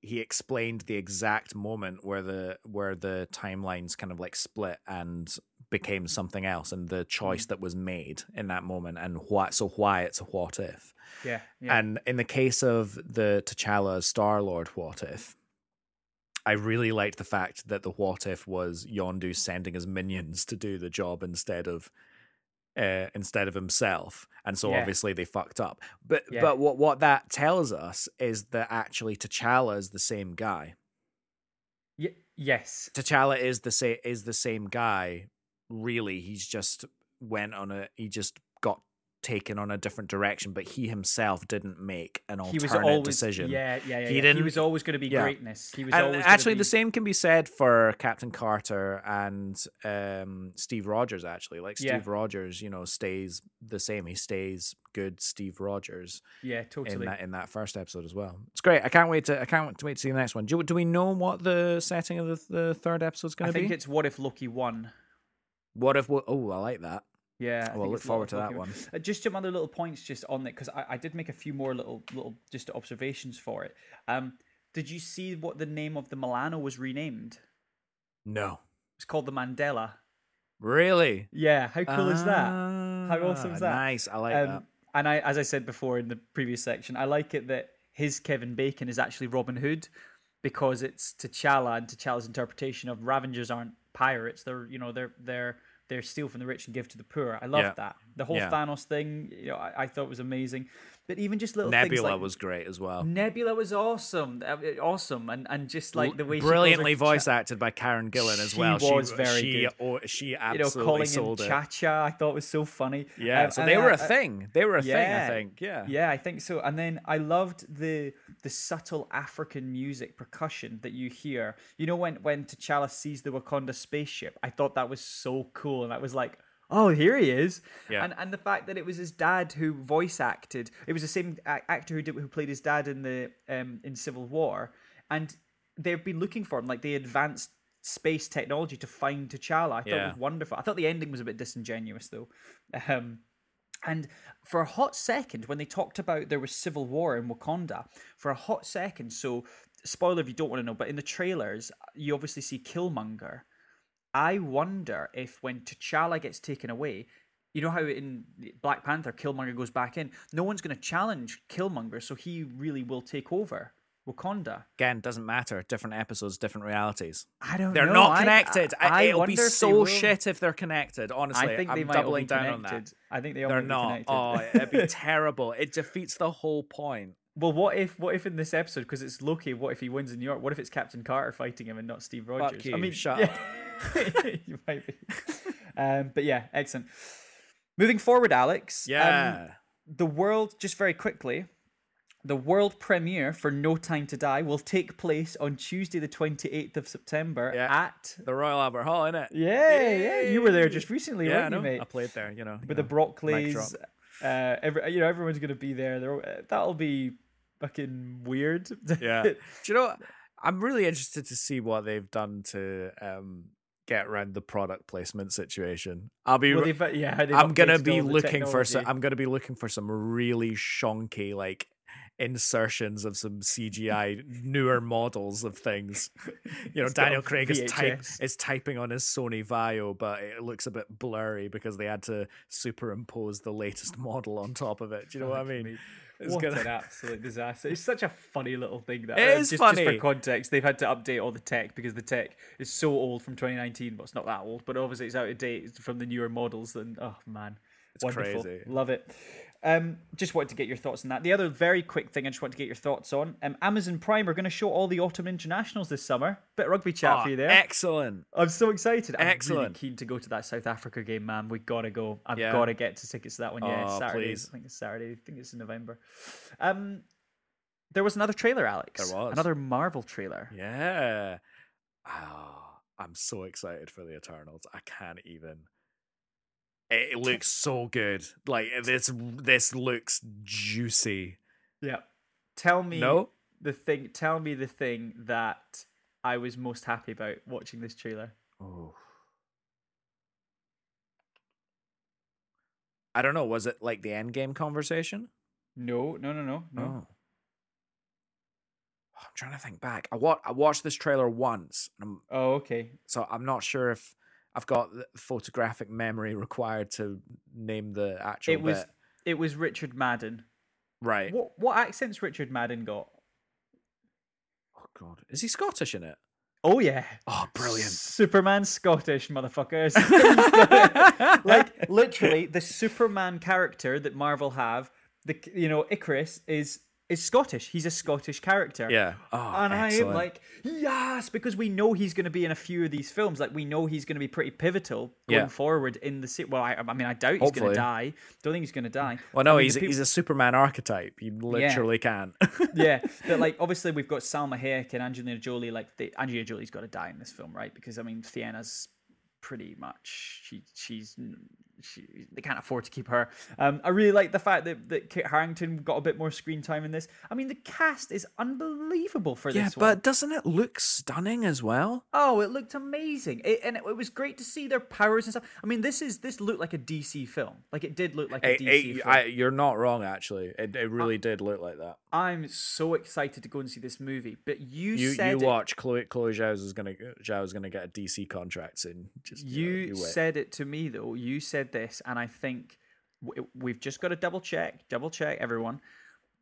he explained the exact moment where the where the timelines kind of like split and became something else, and the choice mm. that was made in that moment, and what so why it's a what if. Yeah. Yeah. And in the case of the T'Challa Star Lord what if, I really liked the fact that the what if was Yondu sending his minions to do the job instead of uh, instead of himself, and so Yeah. obviously they fucked up. But Yeah. but what what that tells us is that actually T'Challa is the same guy. Y- yes. T'Challa is the same is the same guy. Really, he's just went on a he just got taken on a different direction, but he himself didn't make an He was alternate always decision. Yeah, yeah, yeah. He yeah. didn't- He was always going to be yeah. greatness. He was And always actually, gonna the same can be said for Captain Carter and um, Steve Rogers. Actually, like Steve Yeah. Rogers, you know, stays the same. He stays good, Steve Rogers Yeah, totally. in that in that first episode as well. It's great. I can't wait to I can't wait to see the next one. Do do we know what the setting of the, the third episode's going to be? I think it's what if Loki won. What if? Oh, I like that. Yeah, I Well, look forward to that one. Uh, just some other little points just on it because I, I did make a few more little little just observations for it. Um, did you see what the name of the Milano was renamed? No, It's called the Mandela. really. Yeah, how cool is that? How awesome is Ah, that? Nice. I like Um, that. and I, as I said before in the previous section, I like it that his Kevin Bacon is actually Robin Hood because it's T'Challa and T'Challa's interpretation of Ravengers aren't pirates. They're you know they're they're they're steal from the rich and give to the poor. I love Yeah. that. The whole Yeah. Thanos thing, you know, I, I thought was amazing. But even just little Nebula things like was great as well. Nebula was awesome, awesome, and and just like the way she calls her brilliantly cha- voice acted by Karen Gillan as well. She was she, very she, good. oh, she you know, absolutely calling him sold it. Cha Cha, I thought was so funny. Yeah, Um, so they were I- a thing. They were a thing, I think. Yeah. Yeah, I think so. And then I loved the the subtle African music percussion that you hear. You know when when T'Challa sees the Wakanda spaceship, I thought that was so cool, and I was like. Oh, here he is! Yeah. And and the fact that it was his dad who voice acted, it was the same actor who did who played his dad in the um in Civil War, and they've been looking for him. Like they advanced space technology to find T'Challa. I thought Yeah. it was wonderful. I thought the ending was a bit disingenuous though. Um, and for a hot second, when they talked about there was civil war in Wakanda, for a hot second, so spoiler if you don't want to know, but in the trailers, you obviously see Killmonger. I wonder if when T'Challa gets taken away, you know how in Black Panther Killmonger goes back in, no one's going to challenge Killmonger, so he really will take over Wakanda. Again, doesn't matter. Different episodes, different realities. I don't They're know. not connected. I, I It'll wonder be so shit if they're connected. Honestly, I think I'm they might all doubling be down connected. on that. I think they all They're might be not. connected. Oh, it'd be terrible. It defeats the whole point. Well, what if what if in this episode, because it's Loki, what if he wins in New York? What if it's Captain Carter fighting him and not Steve Rogers? you, I mean, shut yeah. you might be. Um, but yeah, excellent. Moving forward, Alex. um, Yeah. the world, just very quickly, the world premiere for No Time to Die will take place on Tuesday, the twenty eighth of September Yeah. at. the Royal Albert Hall, innit? Yeah, yeah, you were there just recently, Yeah, I weren't you, mate? I played there, you know. with you the know, mic Brockleys. Uh, every, you know, everyone's gonna be there. They're, uh, that'll be fucking weird. Yeah. Do you know what? I'm really interested to see what they've done to um, get around the product placement situation. I'll be well, they've, yeah, they've I'm gonna be looking for some. I'm gonna be looking for some really shonky like insertions of some CGI newer models of things. You know, It's Daniel Craig is type is typing on his Sony Vaio, but it looks a bit blurry because they had to superimpose the latest model on top of it. Do you know what I mean? It's what gonna- an absolute disaster! It's such a funny little thing that It uh, is just, Just funny. for context, they've had to update all the tech because the tech is so old from 2019. But it's not that old, but obviously it's out of date from the newer models. And oh man, It's wonderful, crazy. love it. Um, just wanted to get your thoughts on that. The other very quick thing I just want to get your thoughts on. Um, Amazon Prime are going to show all the autumn internationals this summer. Bit of rugby chat Oh, for you there. Excellent. I'm so excited. I'm really Excellent. keen to go to that South Africa game, man. We gotta go. I've Yeah. gotta get to tickets to that one. Yeah, Oh, Saturday. please. I think it's Saturday. I think it's in November. Um, there was another trailer, Alex. There was. another Marvel trailer. Yeah. Oh, I'm so excited for the Eternals. I can't even. It, looks so good. Like uh, this. This looks juicy. Yeah. Tell me No. the thing. Tell me the thing that I was most happy about watching this trailer. Oh. I don't know. Was it like the end game conversation? No, no, no, no, no. Oh. I'm trying to think back. I wa- I watched this trailer once, and I'm, Oh, okay. so I'm not sure if I've got the photographic memory required to name the actual. It was bit. it was Richard Madden. right. What what accents Richard Madden got? Oh god, is he Scottish in it? Oh yeah. Oh, brilliant! Superman Scottish motherfuckers. like literally the Superman character that Marvel have, the you know Icarus is is Scottish. He's a Scottish character. yeah. Oh, and I am like, yes, because we know he's going to be in a few of these films. Like we know he's going to be pretty pivotal going Yeah. forward in the se- Well, I, I mean, I doubt he's going to die. Don't think he's going to die. well, no, I mean, he's the peop- he's a Superman archetype. You literally can. yeah, but like obviously we've got Salma Hayek and Angelina Jolie. Like the Angelina Jolie's got to die in this film, right? Because I mean, Theana's pretty much she she's she they can't afford to keep her. Um, I really like the fact that that Kit Harington got a bit more screen time in this. I mean, the cast is unbelievable for yeah, this one. but doesn't it look stunning as well? Oh, it looked amazing, it, and it, it was great to see their powers and stuff. I mean, this is this looked like a DC film. Like it did look like a DC film. I, you're not wrong, actually. It, it really did look like that. I'm so excited to go and see this movie. But you, You said you it- watch Chloe Chloe Zhao is gonna Zhao is gonna get a DC contract soon. Just you, know, You you said it to me though. You said this, and I think we've just got to double check, double check, everyone.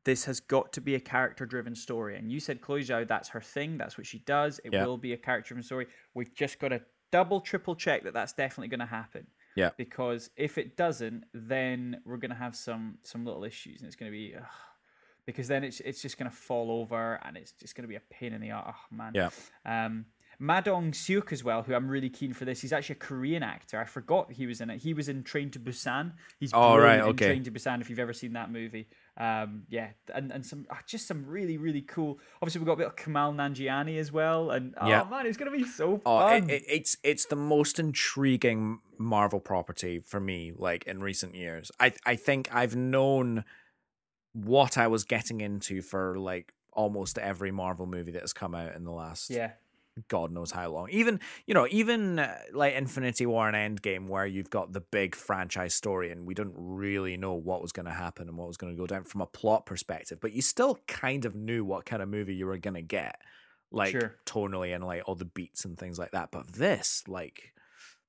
This has got to be a character-driven story, and you said Chloe Zhao, that's her thing. That's what she does. It Yeah. will be a character-driven story. We've just got to double triple check that that's definitely going to happen. Yeah. Because if it doesn't, then we're going to have some some little issues, and it's going to be. Ugh, because then it's it's just going to fall over and it's just going to be a pain in the ass. Oh, man. Yeah. Um, Ma Dong-seok as well, who I'm really keen for this. He's actually a Korean actor. I forgot he was in it. He was in Train to Busan. He's Oh, right, okay. Train to Busan. If you've ever seen that movie, um, yeah, and and some ah, just some really really cool. Obviously, we've got a bit of Kumail Nanjiani as well, and oh Yeah. man, it's gonna be so Oh, fun. it, it, it's it's the most intriguing Marvel property for me, like in recent years. I I think I've known what I was getting into for like almost every Marvel movie that has come out in the last yeah, God knows how long. Even you know, even uh, like Infinity War and Endgame, where you've got the big franchise story, and we didn't really know what was going to happen and what was going to go down from a plot perspective, but you still kind of knew what kind of movie you were going to get, like Sure. tonally and like all the beats and things like that. But this, like,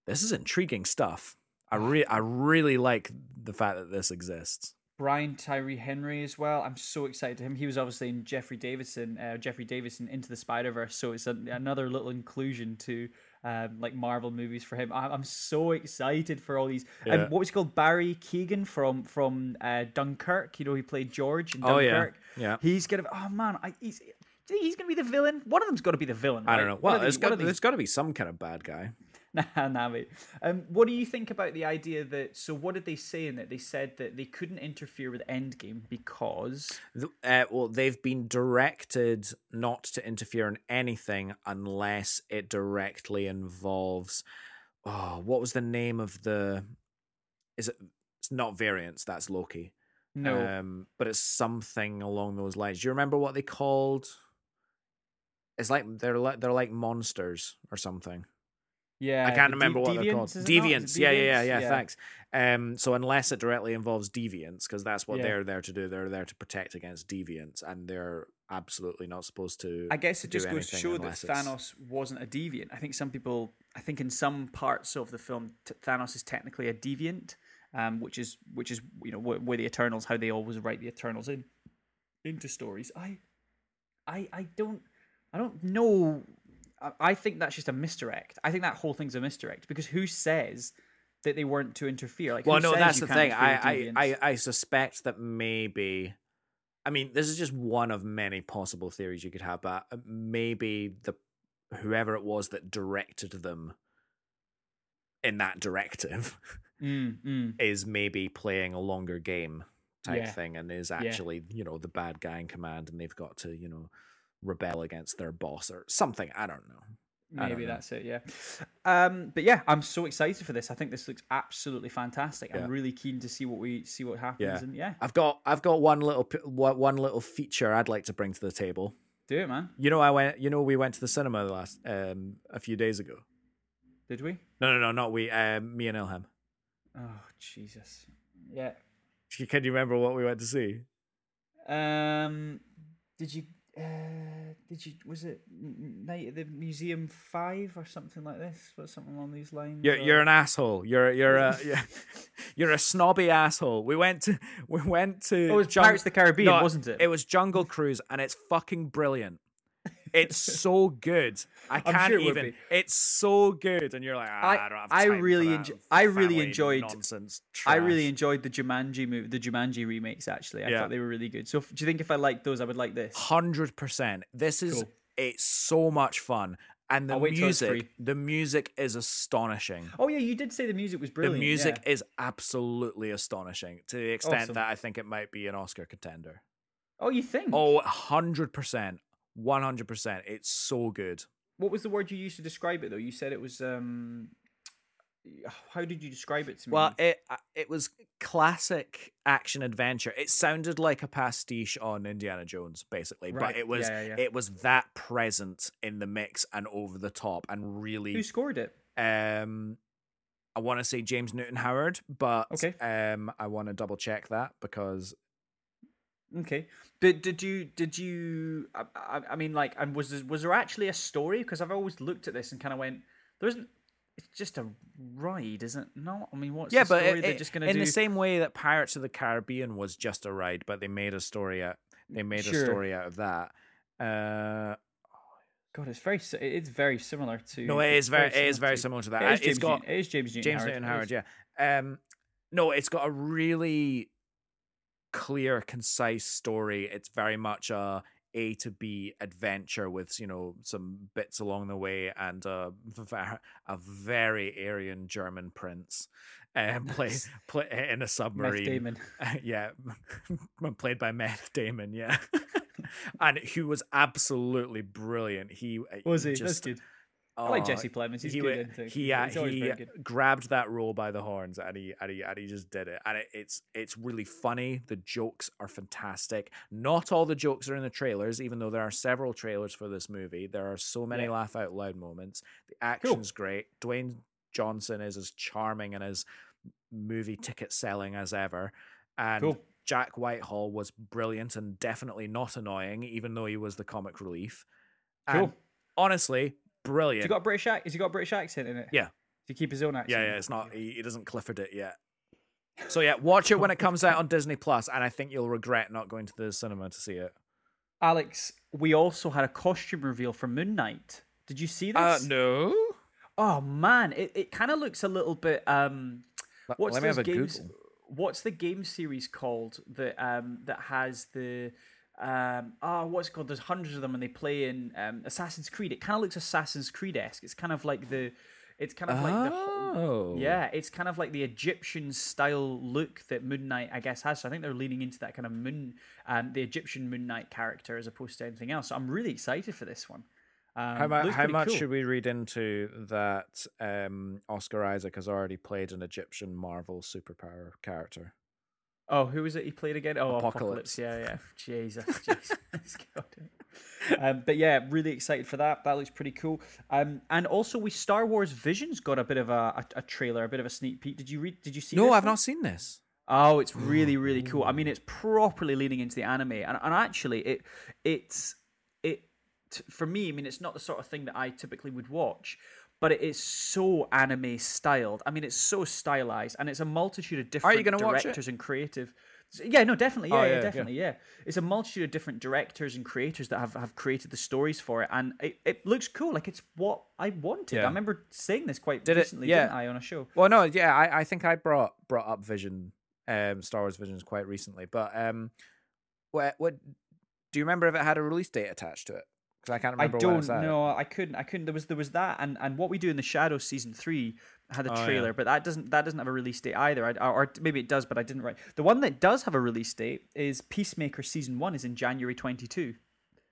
this is intriguing stuff. I re- I really like the fact that this exists. Brian Tyree Henry as well. I'm so excited to him. He was obviously in Jeffrey Davidson, uh, Jeffrey Davidson into the Spider Verse, so it's a, another little inclusion to um, like Marvel movies for him. I, I'm so excited for all these. Yeah. And what was he called? Barry Keoghan from from uh, Dunkirk. You know, he played George in Oh, yeah. Dunkirk. Yeah. He's gonna. Oh man, I, he's. Do you think he's gonna be the villain? One of them's got to be the villain. I don't know. Well, of there's got there's got to be some kind of bad guy. Nah, nah, mate. Um, what do you think about the idea that? So, what did they say in that? They said that they couldn't interfere with Endgame because. Uh, well, they've been directed not to interfere in anything unless it directly involves. Oh, what was the name of the? Is it? It's not variants. That's Loki. No, Um, but it's something along those lines. Do you remember what they called? It's like they're like they're like monsters or something. Yeah, I can't remember de- what they're called. deviants, is it not? Is it Deviants. Yeah, yeah, yeah, yeah, Thanks. Um, so unless it directly involves deviants, because that's what Yeah. they're there to do. They're there to protect against deviants, and they're absolutely not supposed to. I guess it just goes to show that it's- Thanos wasn't a deviant. I think some people, I think in some parts of the film, t- Thanos is technically a deviant, um, which is which is you know where, where the Eternals, how they always write the Eternals in into stories. I, I, I don't, I don't know. I, think that's just a misdirect. I think that whole thing's a misdirect because who says that they weren't to interfere? Like, Well, no, that's the thing. I, I. I, I suspect that maybe. I mean, this is just one of many possible theories you could have, but uh, maybe the whoever it was that directed them in that directive Mm, mm. is maybe playing a longer game type Yeah. thing and is actually, you know, the bad guy in command and they've got to, you know, rebel against their boss or something. I don't know. I don't Maybe know. that's it, yeah. Um, but yeah, I'm so excited for this. I think this looks absolutely fantastic. Yeah. I'm really keen to see what we see what happens. Yeah. And yeah, I've got I've got one little one little feature I'd like to bring to the table. do it, man. You know, I went. You know, we went to the cinema last um a few days ago. Did we? No, no, no, not we. Um, me and Ilham. Oh Jesus. Yeah. Can you remember what we went to see? Um, did you? Uh, did you? Was it Night at the Museum Five or something like this? Was something along these lines? You're or- you're an asshole. You're you're a you're, you're a snobby asshole. We went to we went to. Oh, it was Jung- Pirates of the Caribbean, No, wasn't it? It was Jungle Cruise, and it's fucking brilliant. It's so good. I can't sure it even. It's so good, and you're like, ah, I- I, don't have I really enjo- I really enjoyed- nonsense. I really enjoyed the Jumanji movie, the Jumanji remakes. Actually, I Yeah. thought they were really good. So, do you think if I liked those, I would like this? hundred percent. This is Cool. it's so much fun, and the I'll wait till it's music, the music is astonishing. Oh yeah, you did say the music was brilliant. the music yeah. is absolutely astonishing to the extent Awesome. that I think it might be an Oscar contender. Oh, you think? Oh, 100%. 100%. It's so good. What was the word you used to describe it though? You said it was um how did you describe it to me? Well, it uh, it was classic action adventure. It sounded like a pastiche on Indiana Jones, basically, Right, but it was yeah, yeah, yeah. it was that present in the mix and over the top and really who scored it? Um, I want to say James Newton Howard, but Okay. um, I want to double check that because Okay. Did did you did you I, I, mean like and was there, was there actually a story because I've always looked at this and kind of went there isn't it's just a ride, isn't it? No, I mean what's yeah, the but story it, they're just gonna in do? the same way that Pirates of the Caribbean was just a ride, but they made a story out. They made Sure. a story out of that. Uh, God, it's very it's very similar to. No, it it's is very, it is very to- similar to that. It Uh, James it's got Newton- it is James Newton James Howard. Newton Howard, yeah. Um, no, it's got a really clear, concise story. It's very much a A to B adventure with you know some bits along the way and uh, a very Aryan German prince, um, play, play in a Meth submarine. Damon. yeah, played by Meth Damon. Yeah, and who was absolutely brilliant. He Was he? Just, That's good. I like oh, Jesse Plemons. He's he, good. he? he, uh, he grabbed that role by the horns and he and he and he just did it and it, it's it's really funny the jokes are fantastic not all the jokes are in the trailers even though there are several trailers for this movie there are so many Yeah. laugh out loud moments the action's great dwayne johnson is as charming and as movie ticket selling as ever and Cool. jack whitehall was brilliant and definitely not annoying even though he was the comic relief and Cool. honestly brilliant Has he got a British ac- Has he got a British accent in it? Yeah. Does he keep his own accent? Yeah, yeah, it's not. He, he doesn't Clifford it yet. So yeah, watch it when it comes out on Disney Plus, and I think you'll regret not going to the cinema to see it. Alex, we also had a costume reveal for Moon Knight. Did you see this? Uh, no. Oh man, it, it kind of looks a little bit. Um, what's Let me have a games? Google. What's the game series called that um that has the um oh what's it called? There's hundreds of them and they play in um, Assassin's Creed. It kind of looks Assassin's Creed esque. It's kind of like the, it's kind of like the Oh. yeah, it's kind of like the Egyptian style look that Moon Knight, I guess, has. So I think they're leaning into that kind of moon, um, the Egyptian Moon Knight character as opposed to anything else. So I'm really excited for this one. Um, How, mu- how much cool. should we read into that? Um, Oscar Isaac has already played an Egyptian Marvel superpower character. Oh, who was it he played again? Oh, Apocalypse. Apocalypse. Yeah, yeah. Jesus, Jesus. God. Um, but yeah, really excited for that. That looks pretty cool. Um, and also, we Star Wars Visions got a bit of a, a, a trailer, a bit of a sneak peek. Did you read? Did you see? No, this I've one? not seen this. Oh, it's really, really cool. I mean, it's properly leaning into the anime, and, and actually, it it's it t- for me. I mean, it's not the sort of thing that I typically would watch, but it is so anime styled. I mean, it's so stylized, and it's a multitude of different Are you gonna watch it? directors and creative. Yeah, no, definitely. Yeah, Oh, yeah, yeah, yeah. definitely. Yeah. It's a multitude of different directors and creators that have, have created the stories for it, and it, it looks cool. Like it's what I wanted. Yeah. I remember saying this quite Did it- recently, yeah. didn't I, on a show? Well, no, yeah, I, I think I brought brought up Vision, um, Star Wars Visions quite recently. But um, what what do you remember if it had a release date attached to it? I can't remember. when don't know. I couldn't. I couldn't. There was there was that, and and what we do in the Shadows season three had a Oh, yeah. trailer, but that doesn't that doesn't have a release date either. I, or, or maybe it does, but I didn't write. The one that does have a release date is Peacemaker season one is in January twenty two.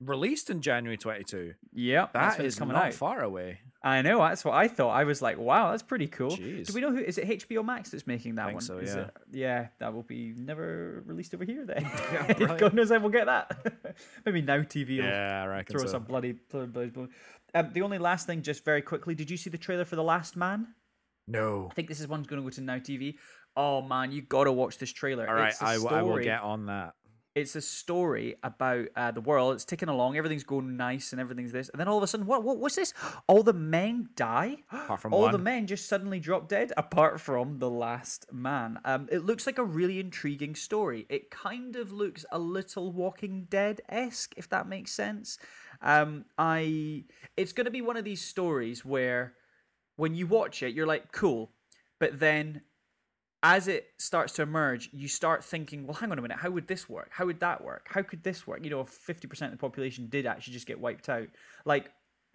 Released in January twenty two. Yep, that's That is coming not out. far away. I know. That's what I thought. I was like, wow, that's pretty cool. Jeez. Do we know who is it? HBO Max that's making that Think one. so, Is yeah. it- yeah, that will be never released over here then. Yeah. God knows I will get that. maybe now TV will Yeah, I reckon throw so. some bloody. bloody, bloody, bloody. Um, the only last thing, just very quickly, did you see the trailer for The Last Man? No. I think this is one's going to go to Now TV. Oh man, you got to watch this trailer. All right, it's a I, w- I will get on that. It's a story about uh, the world. It's ticking along. Everything's going nice, and everything's this. And then all of a sudden, what? What? What's this? All the men die. Apart from all one. the men just suddenly drop dead, apart from the last man. Um, it looks like a really intriguing story. It kind of looks a little Walking Dead esque, if that makes sense. Um, I. It's going to be one of these stories where, when you watch it, you're like, cool, but then as it starts to emerge, you start thinking, well, hang on a minute, how would this work? How would that work? How could this work? You know, if 50% of the population did actually just get wiped out. Like,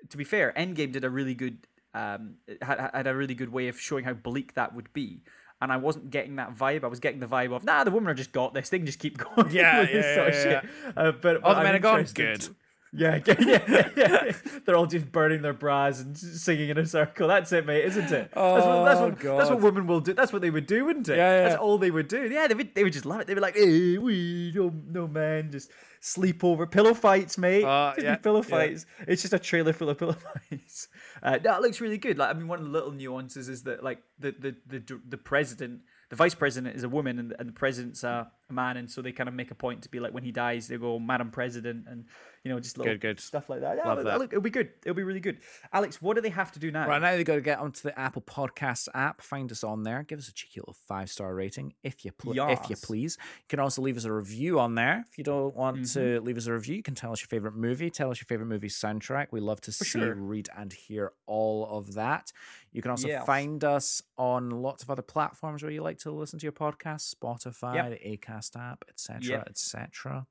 to be fair, Endgame did a really good, um, had, had a really good way of showing how bleak that would be. And I wasn't getting that vibe. I was getting the vibe of, nah, the women are just got this. They can just keep going. Yeah, this yeah, yeah. Uh, but, All the I'm men are gone. Good. Yeah, yeah, yeah, yeah. They're all just burning their bras and singing in a circle. That's it, mate, isn't it? that's what, that's Oh, what, that's what women will do. That's what they would do, wouldn't it? Yeah, yeah. That's all they would do. Yeah, they would, they would just love it. They'd be like, hey, we, no, no man, just sleep over. Pillow fights, mate. Uh, yeah, pillow yeah. fights. It's just a trailer full of pillow fights. Uh, that looks really good. Like, I mean, one of the little nuances is that, like, the, the, the, the president, the vice president is a woman and, and the president's a, man, and so they kind of make a point to be like when he dies, they go "Madam President" and you know just little Good, good. stuff like that. Yeah, Love look, that. look, it'll be good. It'll be really good. Alex, what do they have to do now? Right now, they got to get onto the Apple Podcasts app, find us on there, give us a cheeky little five star rating if you pl- if you please. You can also leave us a review on there. If you don't want to Mm-hmm. leave us a review, you can tell us your favorite movie, tell us your favorite movie soundtrack. We love to see, sure. read, and hear all of that. You can also Yes. find us on lots of other platforms where you like to listen to your podcast, Spotify, Yep. the Acast app, etc., Yep. etc.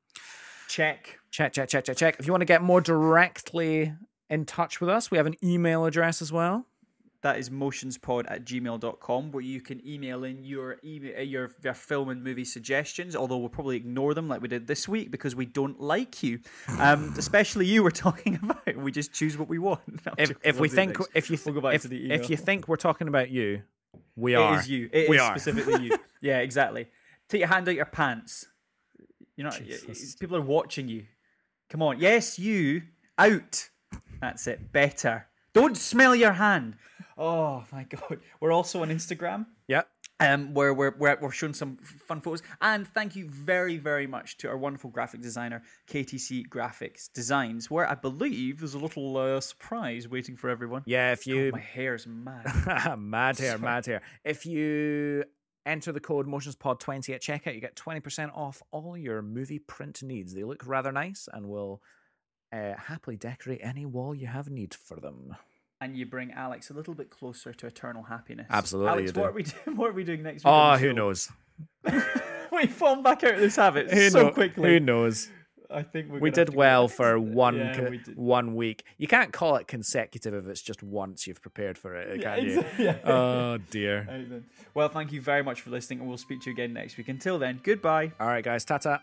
Check. Check, check, check, check, check. If you want to get more directly in touch with us, we have an email address as well. That is motionspod at gmail.com where you can email in your email uh, your, your film and movie suggestions, although we'll probably ignore them like we did this week because we don't like you. Um, especially you we're talking about. We just choose what we want. No, if if we'll we think next. if you We'll go back if, if you think we're talking about you, we It are. is you. It is We are. specifically you. Yeah, exactly. Take your hand out your pants. You know, Jesus. people are watching you. Come on. Yes, you. Out. That's it. Better. Don't smell your hand. Oh my god. We're also on Instagram. Yep. Um, where we're, we're, we're showing some fun photos. And thank you very, very much to our wonderful graphic designer, KTC Graphics Designs, where I believe there's a little uh, surprise waiting for everyone. Yeah. If you My hair's mad. mad hair, mad hair. If you enter the code motionspod20 at checkout, you get 20% off all your movie print needs. They look rather nice and will uh, happily decorate any wall you have need for them. and you bring Alex a little bit closer to eternal happiness. Absolutely, Alex, what are we doing? What are we doing next week? Oh, who knows? We've fallen back out of this habit Who so know- quickly. Who knows? I think we're We did to well for one Yeah, co- we one week. You can't call it consecutive if it's just once you've prepared for it, Yeah, can you? Oh dear. Right. Well, thank you very much for listening, and we'll speak to you again next week. Until then, goodbye. All right, guys. Ta ta.